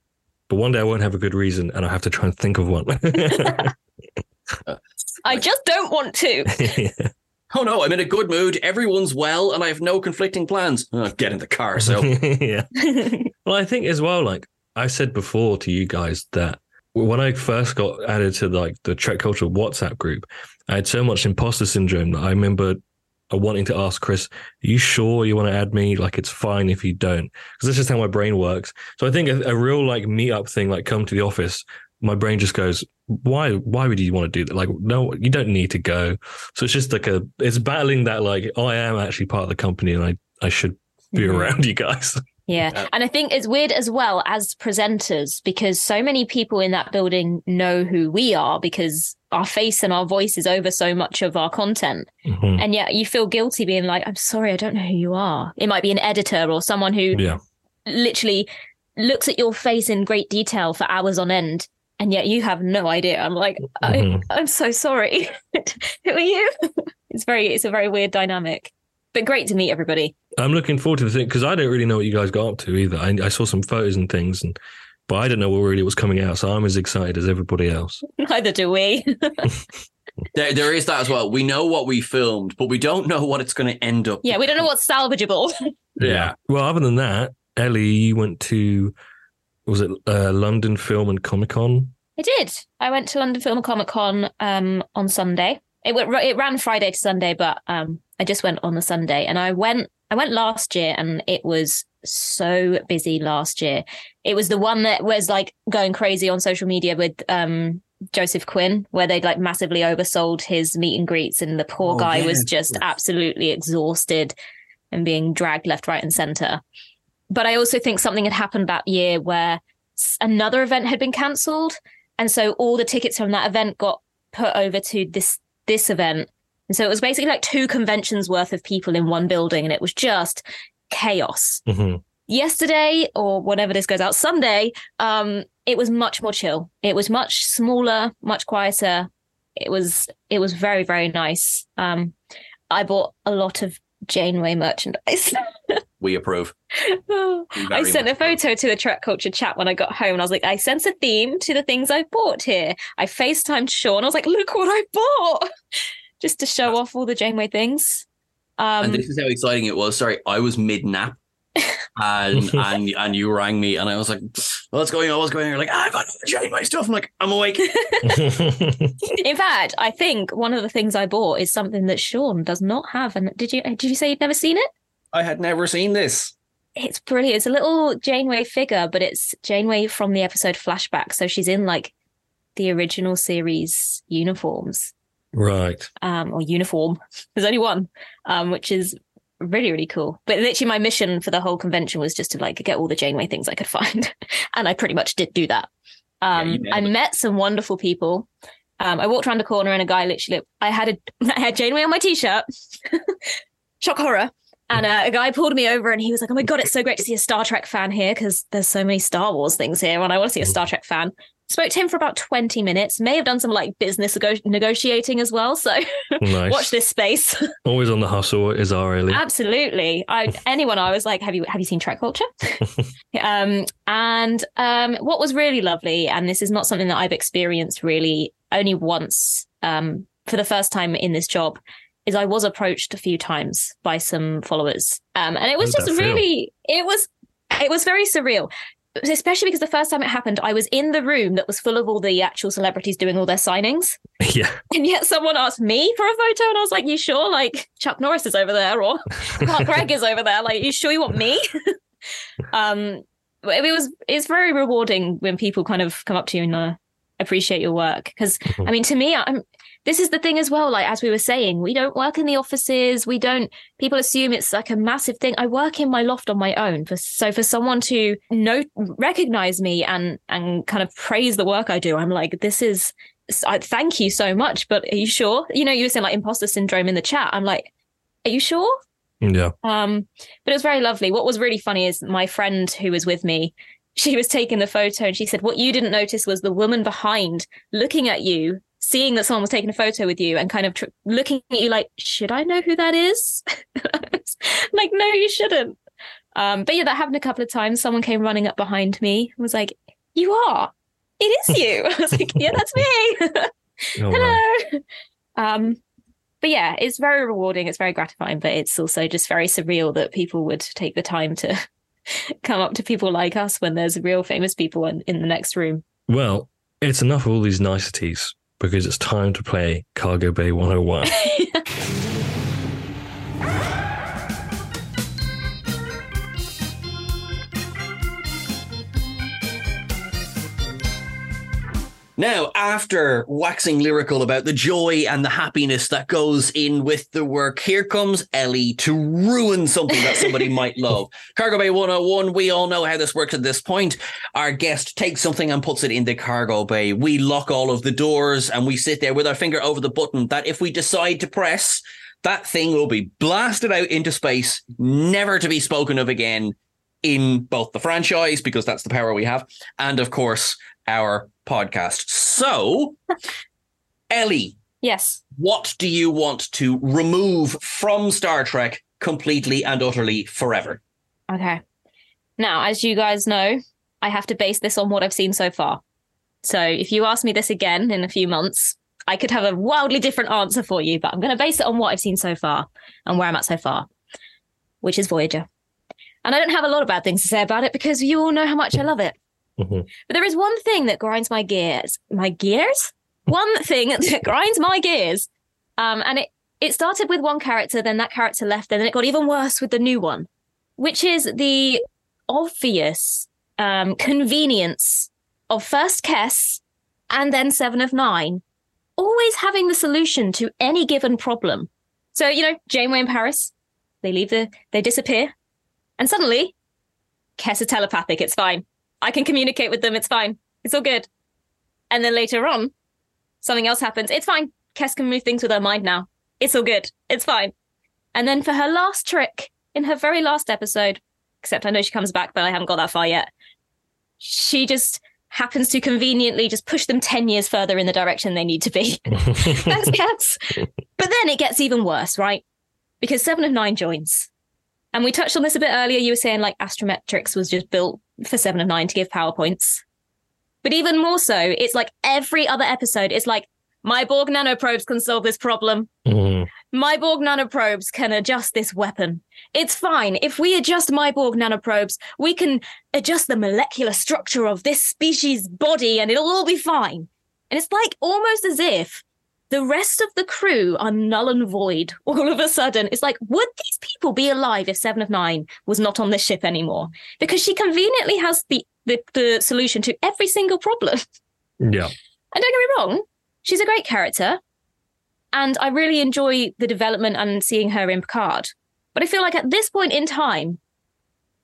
But one day I won't have a good reason and I'll have to try and think of one. (laughs) (laughs)
I just don't want to. (laughs)
Oh no, I'm in a good mood. Everyone's well, and I have no conflicting plans. Oh, get in the car. So (laughs)
yeah. (laughs) Well, I think as well, like I said before to you guys that when I first got added to like the Trek Culture WhatsApp group, I had so much imposter syndrome that I remember uh, wanting to ask Chris, "Are you sure you want to add me? Like it's fine if you don't," because that's just how my brain works. So I think a, a real like meetup thing, like come to the office, my brain just goes, "Why? Why would you want to do that? Like, no, you don't need to go." So it's just like a, it's battling that like I am actually part of the company and I I should be
Mhm.
around you guys. (laughs)
Yeah. And I think it's weird as well as presenters because so many people in that building know who we are because our face and our voice is over so much of our content.
Mhm.
And yet you feel guilty being like, I'm sorry, I don't know who you are. It might be an editor or someone who
Yeah.
literally looks at your face in great detail for hours on end. And yet you have no idea. I'm like,
Mhm.
I, I'm so sorry. (laughs) who are you? (laughs) it's very, it's a very weird dynamic, but great to meet everybody.
I'm looking forward to the thing because I don't really know what you guys got up to either. I, I saw some photos and things, and but I don't know what really was coming out. So I'm as excited as everybody else. (laughs)
Neither do we.
there, there is that as well. We know what we filmed, but we don't know what it's going to end up.
yeah, we don't know what's salvageable.
Yeah.
Well, other than that, Ellie, you went to was it uh, London Film and Comic Con?
I did. I went to London Film and Comic Con um, on Sunday. It went. It ran Friday to Sunday, but um, I just went on the Sunday, and I went. I went last year, and it was so busy last year. It was the one that was like going crazy on social media with um, Joseph Quinn, where they'd like massively oversold his meet and greets, and the poor
Oh,
guy was just absolutely exhausted and being dragged left, right, and center. But I also think something had happened that year where another event had been cancelled, and so all the tickets from that event got put over to this this event. And so it was basically like two conventions worth of people in one building, and it was just chaos.
hmm
Yesterday, or whenever this goes out, Sunday, um, it was much more chill. It was much smaller, much quieter. It was it was very very nice. Um, I bought a lot of Janeway merchandise. (laughs)
We approve.
I sent a
much approve.
photo to the Trek Culture chat when I got home, and I was like, I sense a theme to the things I've bought here. I FaceTimed Sean. I was like, look what I bought, (laughs) just to show off all the Janeway things. Um,
and this is how exciting it was. Sorry, I was mid nap. And (laughs) and and you rang me and I was like, what's going on? What's going on? You're like, I've got to change my stuff. I'm like, I'm awake. (laughs) (laughs)
in fact, I think one of the things I bought is something that Sean does not have. And did you did you say you'd never seen it?
I had never seen this.
It's brilliant. It's a little Janeway figure, but it's Janeway from the episode Flashback. So she's in like the original series uniforms.
right.
um, or uniform. There's only one, um, which is really really cool. But literally, my mission for the whole convention was just to like get all the Janeway things I could (laughs) find, and I pretty much did do that. Um,
nailed
I met some wonderful people. Um, I walked around the corner and a guy literally, I had a, (laughs) I had Janeway on my t-shirt. (laughs) Shock horror. And uh, a guy pulled me over and he was like, "Oh my god, it's so great to see a Star Trek fan here because there's so many Star Wars things here, and I want to see a Star Trek fan." Spoke to him for about 20 minutes, may have done some like business nego- negotiating as well. So (laughs)
Nice.
watch this space. (laughs)
Always on the hustle is our Ellie.
Absolutely. I (laughs) anyone I was like, have you have you seen Trek Culture? um, and um, what was really lovely, and this is not something that I've experienced really only once um, for the first time in this job, is I was approached a few times by some followers, um, and it was just
that feel?
really it was it was very surreal. Especially because the first time it happened, I was in the room that was full of all the actual celebrities doing all their signings. (laughs)
yeah.
And yet someone asked me for a photo, and I was like, "You sure? Like Chuck Norris is over there, or (laughs) Clark Gregg is over there. Like, you sure you want me?" (laughs) um, it was it's very rewarding when people kind of come up to you and uh, appreciate your work. Because I mean, to me, I'm. This is the thing as well. Like as we were saying, we don't work in the offices. We don't. People assume it's like a massive thing. I work in my loft on my own. For, so for someone to know, recognize me and and kind of praise the work I do, I'm like, this is I thank you so much, but are you sure? You know, you were saying like imposter syndrome in the chat. I'm like, are you sure?
Yeah.
Um, but it was very lovely. What was really funny is my friend who was with me, she was taking the photo and she said, What you didn't notice was the woman behind looking at you, seeing that someone was taking a photo with you and kind of tr- looking at you like, Should I know who that is? (laughs) like, no, you shouldn't. Um, but yeah, that happened a couple of times. Someone came running up behind me and was like, You are. It is you. (laughs) I was like, Yeah, that's me. (laughs)
Oh, wow.
Hello. Um, but yeah, it's very rewarding. It's very gratifying, but it's also just very surreal that people would take the time to come up to people like us when there's real famous people in, in the next room.
Well, it's enough of all these niceties because it's time to play Cargo Bay 101. (laughs)
Now, after waxing lyrical about the joy and the happiness that goes in with the work, here comes Ellie to ruin something that somebody (laughs) might love. Cargo Bay 101, we all know how this works at this point. Our guest takes something and puts it in the cargo bay. We lock all of the doors and we sit there with our finger over the button that if we decide to press, that thing will be blasted out into space, never to be spoken of again in both the franchise, because that's the power we have, and of course, our podcast. So, (laughs) Ellie,
Yes.
what do you want to remove from Star Trek completely and utterly forever?
Okay. Now, as you guys know, I have to base this on what I've seen so far. So if you ask me this again in a few months, I could have a wildly different answer for you, but I'm going to base it on what I've seen so far and where I'm at so far, which is Voyager. And I don't have a lot of bad things to say about it because you all know how much I love it.
Mhm.
But there is one thing that grinds my gears. My gears? One thing (laughs) that grinds my gears. Um, and it, it started with one character, then that character left, and then it got even worse with the new one, which is the obvious um, convenience of first Kes and then Seven of Nine, always having the solution to any given problem. So, you know, Janeway in Paris, they leave the, they disappear, and suddenly, Kes is telepathic. It's fine. I can communicate with them. It's fine. It's all good. And then later on, something else happens. It's fine. Kes can move things with her mind now. It's all good. It's fine. And then for her last trick, in her very last episode, except I know she comes back, but I haven't got that far yet, she just happens to conveniently just push them 10 years further in the direction they need to be. (laughs) Thanks, Kes. But then it gets even worse, right? Because Seven of Nine joins. And we touched on this a bit earlier. You were saying like Astrometrics was just built for Seven of Nine to give PowerPoints. But even more so, it's like every other episode, it's like, my Borg nanoprobes can solve this problem.
Mhm.
My Borg nanoprobes can adjust this weapon. It's fine. If we adjust my Borg nanoprobes, we can adjust the molecular structure of this species' body and it'll all be fine. And it's like almost as if the rest of the crew are null and void all of a sudden. It's like, would these people be alive if Seven of Nine was not on this ship anymore? Because she conveniently has the, the, the solution to every single problem.
Yeah.
And don't get me wrong, she's a great character. And I really enjoy the development and seeing her in Picard. But I feel like at this point in time,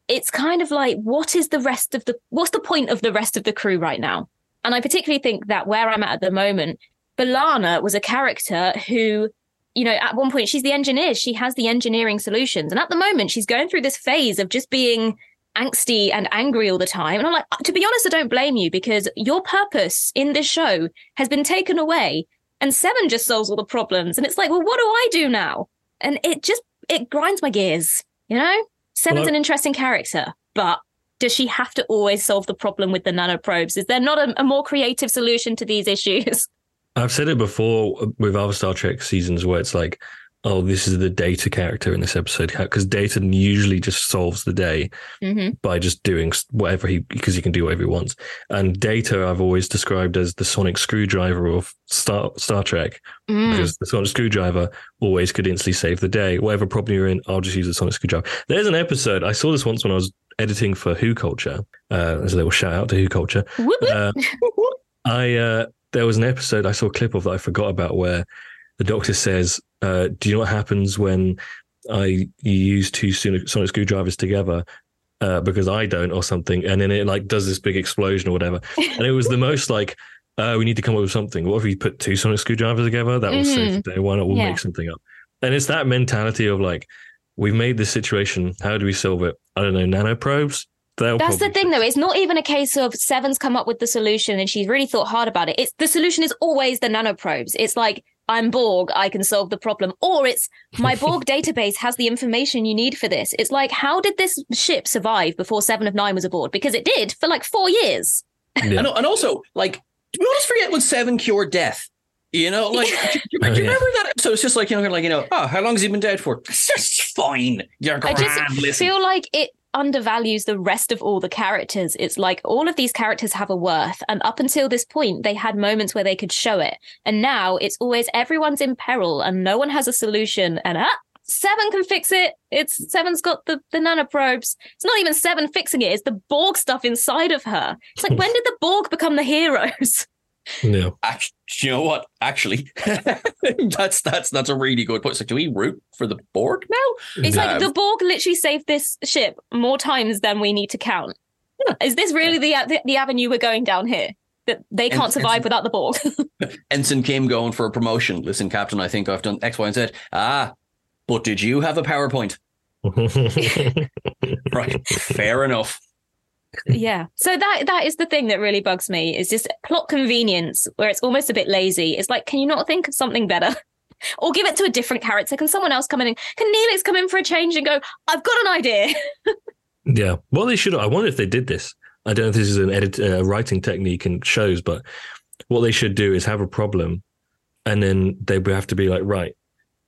it's kind of like, what is the rest of the, what's the point of the rest of the crew right now? And I particularly think that where I'm at at the moment, B'Elanna was a character who, you know, at one point she's the engineer. She has the engineering solutions. And at the moment, she's going through this phase of just being angsty and angry all the time. And I'm like, to be honest, I don't blame you because your purpose in this show has been taken away and Seven just solves all the problems. And it's like, well, what do I do now? And it just, it grinds my gears, you know? Seven's
Well,
an interesting character, but does she have to always solve the problem with the nanoprobes? Is there not a, a more creative solution to these issues? (laughs)
I've said it before with other Star Trek seasons where it's like, oh, this is the data character in this episode because data usually just solves the day
Mm-hmm.
by just doing whatever he because he can do whatever he wants. And data I've always described as the sonic screwdriver of Star Star Trek
Mm.
because the sonic screwdriver always could instantly save the day. Whatever problem you're in, I'll just use the sonic screwdriver. There's an episode I saw this once when I was editing for Who Culture. Uh, there's a little shout out to Who Culture.
Whoop, whoop.
Uh, (laughs) I uh, there was an episode I saw a clip of that I forgot about where the doctor says, uh, "Do you know what happens when I you use two sonic, sonic screwdrivers together?" Uh, because I don't, or something, and then it like does this big explosion or whatever, and it was the most like, uh, we need to come up with something. What if we put two sonic screwdrivers together? That will save the day. Why not? We'll
Yeah.
make something up. And it's that mentality of like, we've made this situation. How do we solve it? I don't know. Nanoprobes. They'll
That's the
probably
thing, though. It's not even a case of Seven's come up with the solution and she's really thought hard about it. It's the solution is always the nanoprobes. It's like I'm Borg, I can solve the problem, or it's my (laughs) Borg database has the information you need for this. It's like how did this ship survive before Seven of Nine was aboard? Because it did for like four years.
Yeah.
And, and also, like, do we always forget when Seven cured death? You know, like, (laughs) do, do- do
Oh,
you
yeah.
remember that? So it's just like, you know, like, you know, oh, how long has he been dead for? It's just fine. You're
I
grand.
just
Listen.
feel like it undervalues the rest of all the characters. It's like all of these characters have a worth. And up until this point, they had moments where they could show it. And now it's always everyone's in peril and no one has a solution. And ah, Seven can fix it. It's Seven's got the, the nanoprobes. It's not even Seven fixing it. It's the Borg stuff inside of her. It's like, when did the Borg become the heroes? (laughs)
Yeah.
Act- you know what? Actually, (laughs) that's that's that's a really good point. It's like, do we root for the Borg now?
It's like the Borg literally saved this ship more times than we need to count. Is this really the, the the avenue we're going down here? That they can't
And-
survive
and-
without the Borg. (laughs)
Ensign Kim going for a promotion. Listen, Captain, I think I've done X, Y, and Z. Ah, but did you have a PowerPoint? (laughs) Right. Fair enough.
Yeah. So that that is the thing that really bugs me is just plot convenience where it's almost a bit lazy. It's like, can you not think of something better? (laughs) Or give it to a different character. Can someone else come in? And, can Neelix come in for a change and go, I've got an idea? (laughs)
Yeah. Well, they should. I wonder if they did this. I don't know if this is an edit uh, writing technique in shows, but what they should do is have a problem, and then they would have to be like, right,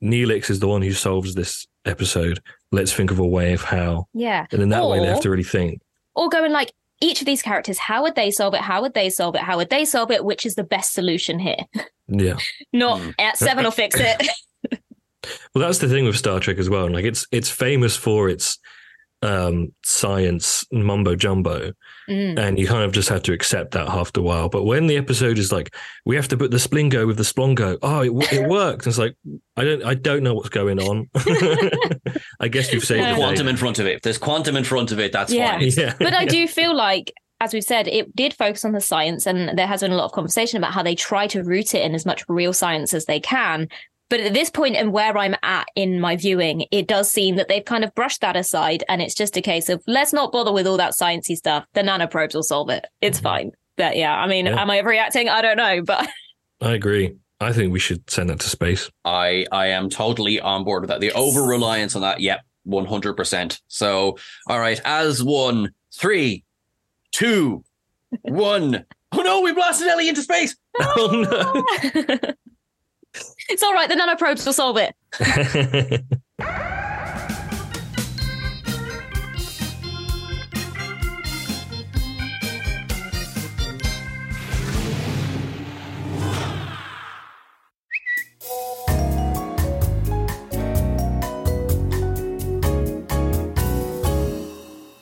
Neelix is the one who solves this episode. Let's think of a way of how,
Yeah.
and in that way they have to really think.
Or going like, each of these characters, how would they solve it? How would they solve it? How would they solve it? Which is the best solution here? (laughs)
Yeah.
Not
Mm.
at seven will fix it. (laughs)
Well, that's the thing with Star Trek as well. Like it's it's famous for its um science mumbo jumbo
Mm.
and you kind of just have to accept that after a while but when the episode is like we have to put the splingo with the splongo oh it, it (laughs) worked it's like i don't i don't know what's going on (laughs) (laughs) i guess you've saved
Yeah.
the day.
Quantum in front of it. If there's quantum in front of it, that's
Yeah.
fine.
yeah
but I do feel like, as we've said, it did focus on the science, and there has been a lot of conversation about how they try to root it in as much real science as they can. But at this point, and where I'm at in my viewing, it does seem that they've kind of brushed that aside, and it's just a case of let's not bother with all that sciencey stuff. The nanoprobes will solve it. It's mm-hmm. fine. But yeah, I mean,
Yeah.
am I overreacting? I don't know, but (laughs)
i agree i think we should send that to space
I I am totally on board with that. The over reliance on that, yep, one hundred percent. So, all right, as one, three, two, (laughs) one. Oh no, we blasted Ellie into space. (laughs)
oh no
it's all right. The nanoprobes will solve it. (laughs)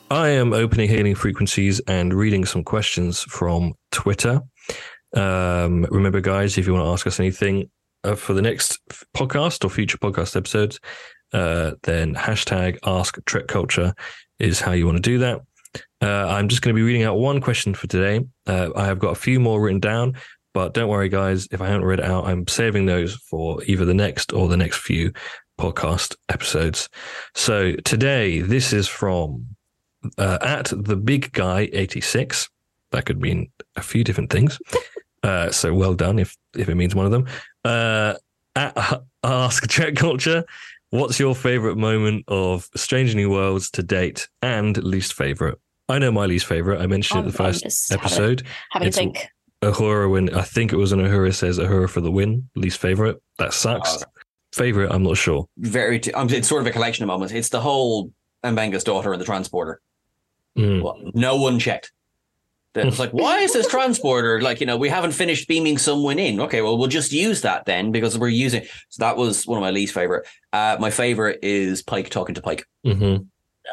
I am opening hailing frequencies and reading some questions from Twitter. Um, remember, guys, if you want to ask us anything uh, for the next podcast or future podcast episodes, uh, then hashtag Ask Trek Culture is how you want to do that. Uh, I'm just going to be reading out one question for today. Uh, I have got a few more written down, but don't worry, guys. If I haven't read it out, I'm saving those for either the next or the next few podcast episodes. So today, this is from uh, at the big guy 86. That could mean a few different things. Uh, so well done if if it means one of them. Uh, at Ask Trek Culture, what's your favorite moment of Strange New Worlds to date and least favorite? I know my least favorite. I mentioned
I'm-
it the first
just having-
episode.
Having a
It's
think.
Uhura when I think it was an Uhura says Uhura for the win. Least favorite. That sucks.
Oh.
Favorite, I'm not sure.
Very, t- um, it's sort of a collection of moments. It's the whole Mbenga's daughter and the transporter.
Mm.
Well, no one checked. It's like, (laughs) why is this transporter like you know we haven't finished beaming someone in? Okay, well we'll just use that then because we're using. So that was one of my least favorite. Uh, my favorite is Pike talking to Pike.
hmm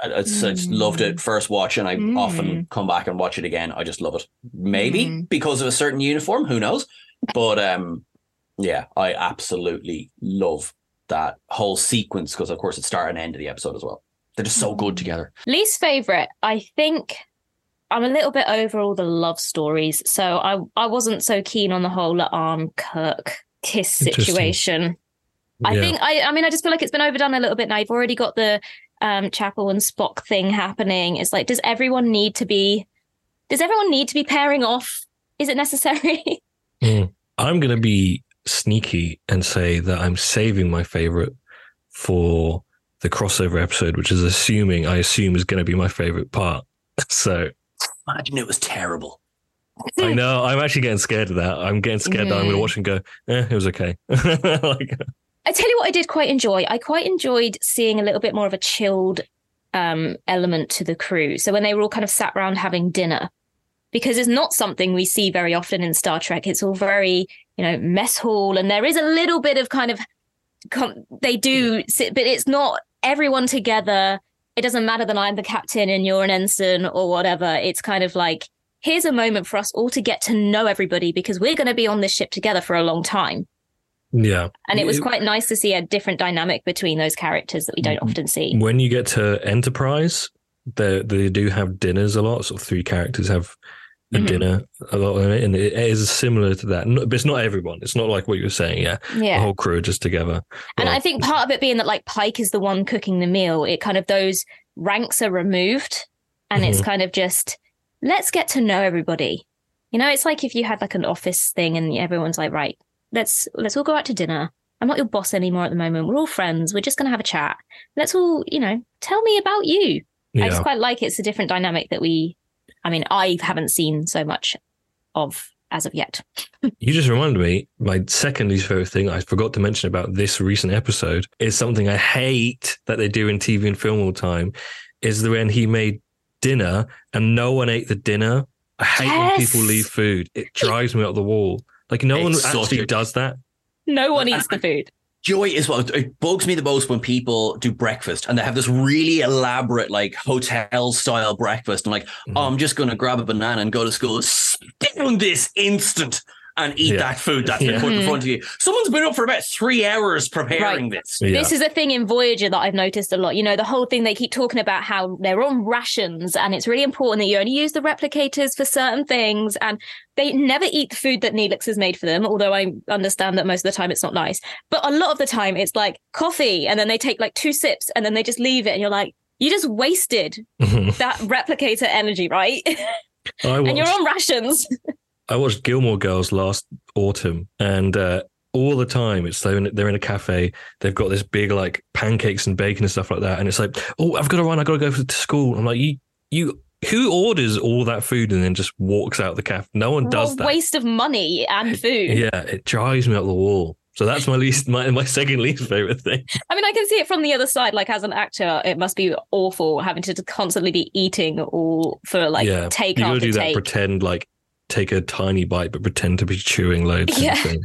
I, I just, I just loved it first watch, and I
Mm.
often come back and watch it again. I just love it. Maybe
Mm.
because of a certain uniform, who knows? But um, yeah, I absolutely love that whole sequence because, of course, it start and end of the episode as well. They're just so good together.
Least favorite, I think I'm a little bit over all the love stories. So I I wasn't so keen on the whole La'an Kirk kiss situation. I
Yeah.
think I I mean I just feel like it's been overdone a little bit now. You've already got the um Chapel and Spock thing happening. It's like, does everyone need to be does everyone need to be pairing off? Is it necessary? (laughs)
I'm going to be sneaky and say that I'm saving my favorite for the crossover episode, which is assuming I assume is going to be my favorite part. (laughs) So
Imagine it was terrible.
I (laughs) know I'm actually getting scared of that. I'm getting scared that I'm going to watch and go, eh, it was okay. (laughs) like,
I tell you what I did quite enjoy. I quite enjoyed seeing a little bit more of a chilled um, element to the crew. So when they were all kind of sat around having dinner, because it's not something we see very often in Star Trek. It's all very, you know, mess hall, and there is a little bit of kind of they do sit, but it's not everyone together. It doesn't matter that I'm the captain and you're an ensign or whatever. It's kind of like here's a moment for us all to get to know everybody because we're going to be on this ship together for a long time.
yeah.
And it was quite nice to see a different dynamic between those characters that we don't mm-hmm. often see.
When you get to Enterprise, they they do have dinners a lot. Sort of three characters have a
Mhm.
dinner a lot, in it, and it is similar to that. But it's not everyone. It's not like what you were saying. Yeah,
yeah.
the whole crew are just together.
And
Well,
I think part of it being that like Pike is the one cooking the meal, it kind of those ranks are removed and it's
Mhm.
kind of just let's get to know everybody. You know, it's like if you had like an office thing and everyone's like, right, let's let's all go out to dinner. I'm not your boss anymore at the moment. We're all friends. We're just gonna have a chat. Let's all, you know, tell me about you. I just quite like it's a different dynamic that we I mean, I haven't seen so much of as of yet.
You just reminded me, my second least favorite thing I forgot to mention about this recent episode is something I hate that they do in TV and film all the time is the when he made dinner and no one ate the dinner. I hate when people leave food. It drives me up the wall. Like no one
It's such
actually
a-
does that.
No one eats the (laughs) food.
Joy is what it bugs me the most when people do breakfast and they have this really elaborate, like hotel style breakfast. I'm like,
Mhm.
oh, I'm just going to grab a banana and go to school. Down this instant and eat
Yeah.
that food that's been
Yeah.
put in front mm-hmm. of you. Someone's been up for about three hours preparing this.
Yeah.
This is a thing in Voyager that I've noticed a lot. You know, the whole thing they keep talking about how they're on rations and it's really important that you only use the replicators for certain things. And they never eat the food that Neelix has made for them, although I understand that most of the time it's not nice. But a lot of the time it's like coffee and then they take like two sips and then they just leave it. And you're like, you just wasted (laughs) that replicator energy, right? (laughs)
I
and you're on rations. (laughs)
I watched Gilmore Girls last autumn and uh, all the time it's they're in, they're in a cafe. They've got this big like pancakes and bacon and stuff like that. And it's like, oh, I've got to run. I've got to go to school. I'm like, you, you, who orders all that food and then just walks out the cafe? No one does
a
that.
waste of money and food.
Yeah, it drives me up the wall. So that's my least, my, my second least favorite thing.
I mean, I can see it from the other side. Like, as an actor, it must be awful having to constantly be eating all for like
yeah,
take
you
after
do that. Pretend like take a tiny bite, but pretend to be chewing loads.
Yeah.
Yeah. Thing.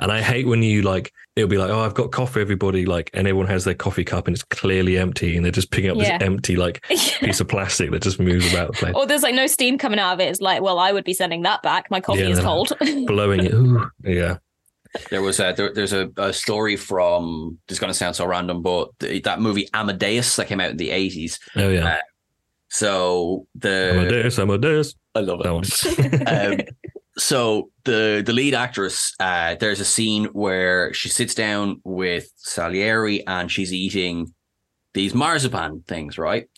And I hate when you like it'll be like, oh, I've got coffee, everybody, like, and everyone has their coffee cup and it's clearly empty, and they're just picking up
Yeah.
this empty like (laughs) piece of plastic that just moves about the place,
or there's like no steam coming out of it. It's like, well, I would be sending that back. My coffee
Yeah,
is
no.
cold. (laughs)
blowing it. Ooh, yeah,
There was a, there, there's a, a story from, this is going to sound so random, but the, that movie Amadeus that came out in the 80s.
oh yeah.
Uh, So the.
Amadeus, Amadeus.
I love it.
One. (laughs)
um, so the the lead actress, uh, there's a scene where she sits down with Salieri and she's eating these marzipan things, right?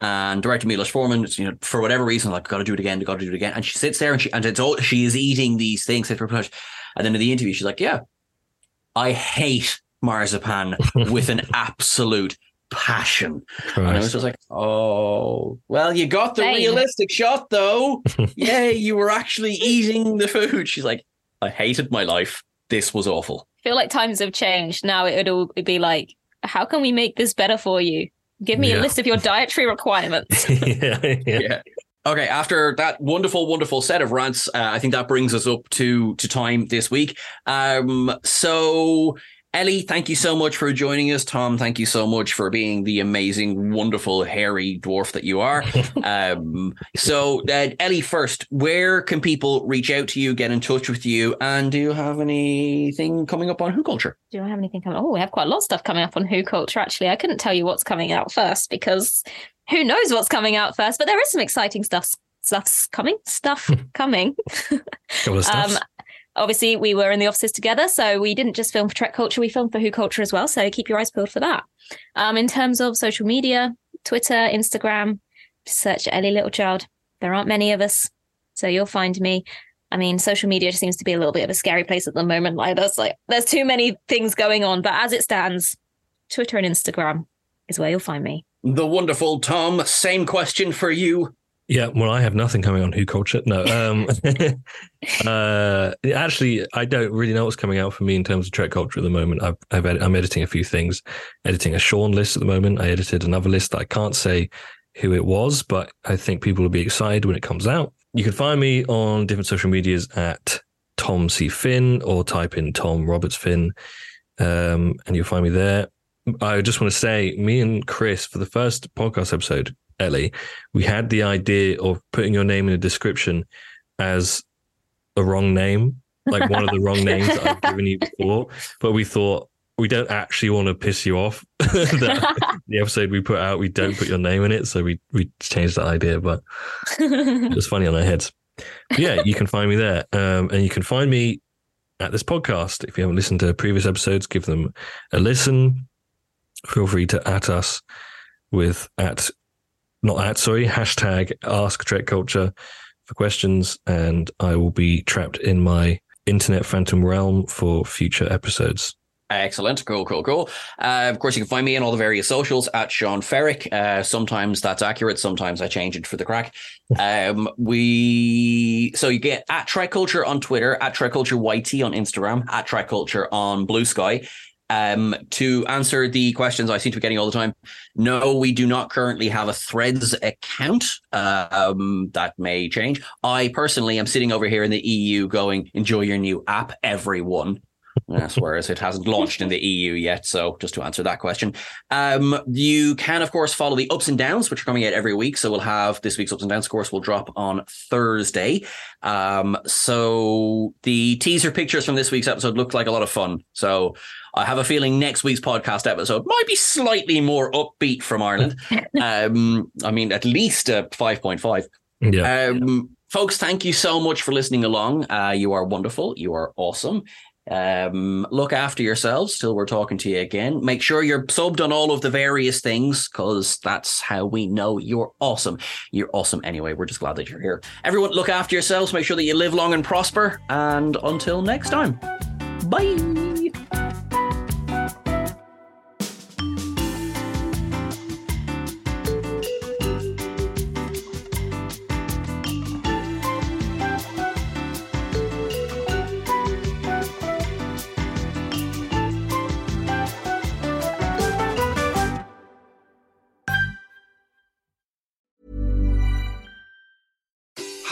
And director Milos Forman, you know, for whatever reason, like, got to do it again, got to do it again. And she sits there and she and it's all she is eating these things. And then in the interview, she's like, "Yeah, I hate marzipan with an (laughs) absolute passion." Christ. And I was just like, "Oh, well, you got the Dang. realistic shot, though. (laughs) Yay, you were actually eating the food." She's like, "I hated my life. This was awful."
I feel like times have changed. Now it would all be like how can we make this better for you? Give me yeah. a list of your dietary requirements.
yeah, (laughs) yeah. yeah. Okay, after that wonderful, wonderful set of rants, uh, I think that brings us up to to time this week. Um, so Ellie, thank you so much for joining us. Tom, thank you so much for being the amazing, wonderful, hairy dwarf that you are. (laughs) um, so, uh, Ellie, first, where can people reach out to you, get in touch with you, and do you have anything coming up on Who Culture?
Do I have anything coming? Oh, we have quite a lot of stuff coming up on Who Culture. Actually, I couldn't tell you what's coming out first because who knows what's coming out first. But there is some exciting stuff. Stuff's coming. Stuff (laughs) coming.
Couple of stuff. (laughs) Um,
obviously we were in the offices together so we didn't just film for trek culture we filmed for who culture as well so keep your eyes peeled for that. Um, in terms of social media twitter instagram search ellie littlechild. There aren't many of us so you'll find me. I mean social media seems to be a little bit of a scary place at the moment like there's like there's too many things going on but as it stands twitter and instagram is where you'll find me.
The wonderful tom same question for you
yeah, well, I have nothing coming on Who Culture. No, um, (laughs) uh, actually, I don't really know what's coming out for me in terms of Trek Culture at the moment. I've, ed- I'm editing a few things, editing a Sean list at the moment. I edited another list that I can't say who it was, but I think people will be excited when it comes out. You can find me on different social medias at Tom C Finn or type in Tom Roberts Finn, um, and you'll find me there. I just want to say, me and Chris for the first podcast episode Ellie, we had the idea of putting your name in a description as a wrong name, like one of the wrong (laughs) names that I've given you before. But we thought we don't actually want to piss you off. (laughs) the episode we put out, we don't put your name in it, so we we changed that idea. But (laughs) it was funny on our heads. But yeah, you can find me there, um, and you can find me at this podcast. If you haven't listened to previous episodes, give them a listen. Feel free to at us with at not at, sorry, hashtag ask Trek Culture for questions, and I will be trapped in my internet phantom realm for future episodes.
Excellent. Cool, cool, cool. Uh, of course, you can find me in all the various socials at Sean Ferrick. Uh, sometimes that's accurate. Sometimes I change it for the crack. (laughs) Um, we, so you get at Trek Culture on Twitter, at Trek Culture YT on Instagram, at Trek Culture on Blue Sky. Um, to answer the questions I seem to be getting all the time, no, we do not currently have a Threads account. Um, that may change. I personally am sitting over here in the EU going, enjoy your new app, everyone. Yes, whereas it hasn't launched in the EU yet. So just to answer that question, um, you can of course follow the ups and downs, which are coming out every week. So we'll have this week's ups and downs course will drop on Thursday. Um, so the teaser pictures from this week's episode looked like a lot of fun. So I have a feeling next week's podcast episode might be slightly more upbeat from Ireland. (laughs) um, I mean, at least a five point five.
Yeah.
Um, folks, thank you so much for listening along. Uh, you are wonderful. You are awesome. Um, look after yourselves till we're talking to you again. Make sure you're subbed on all of the various things because that's how we know you're awesome. You're awesome anyway. We're just glad that you're here. Everyone, look after yourselves. Make sure that you live long and prosper. And until next time, bye.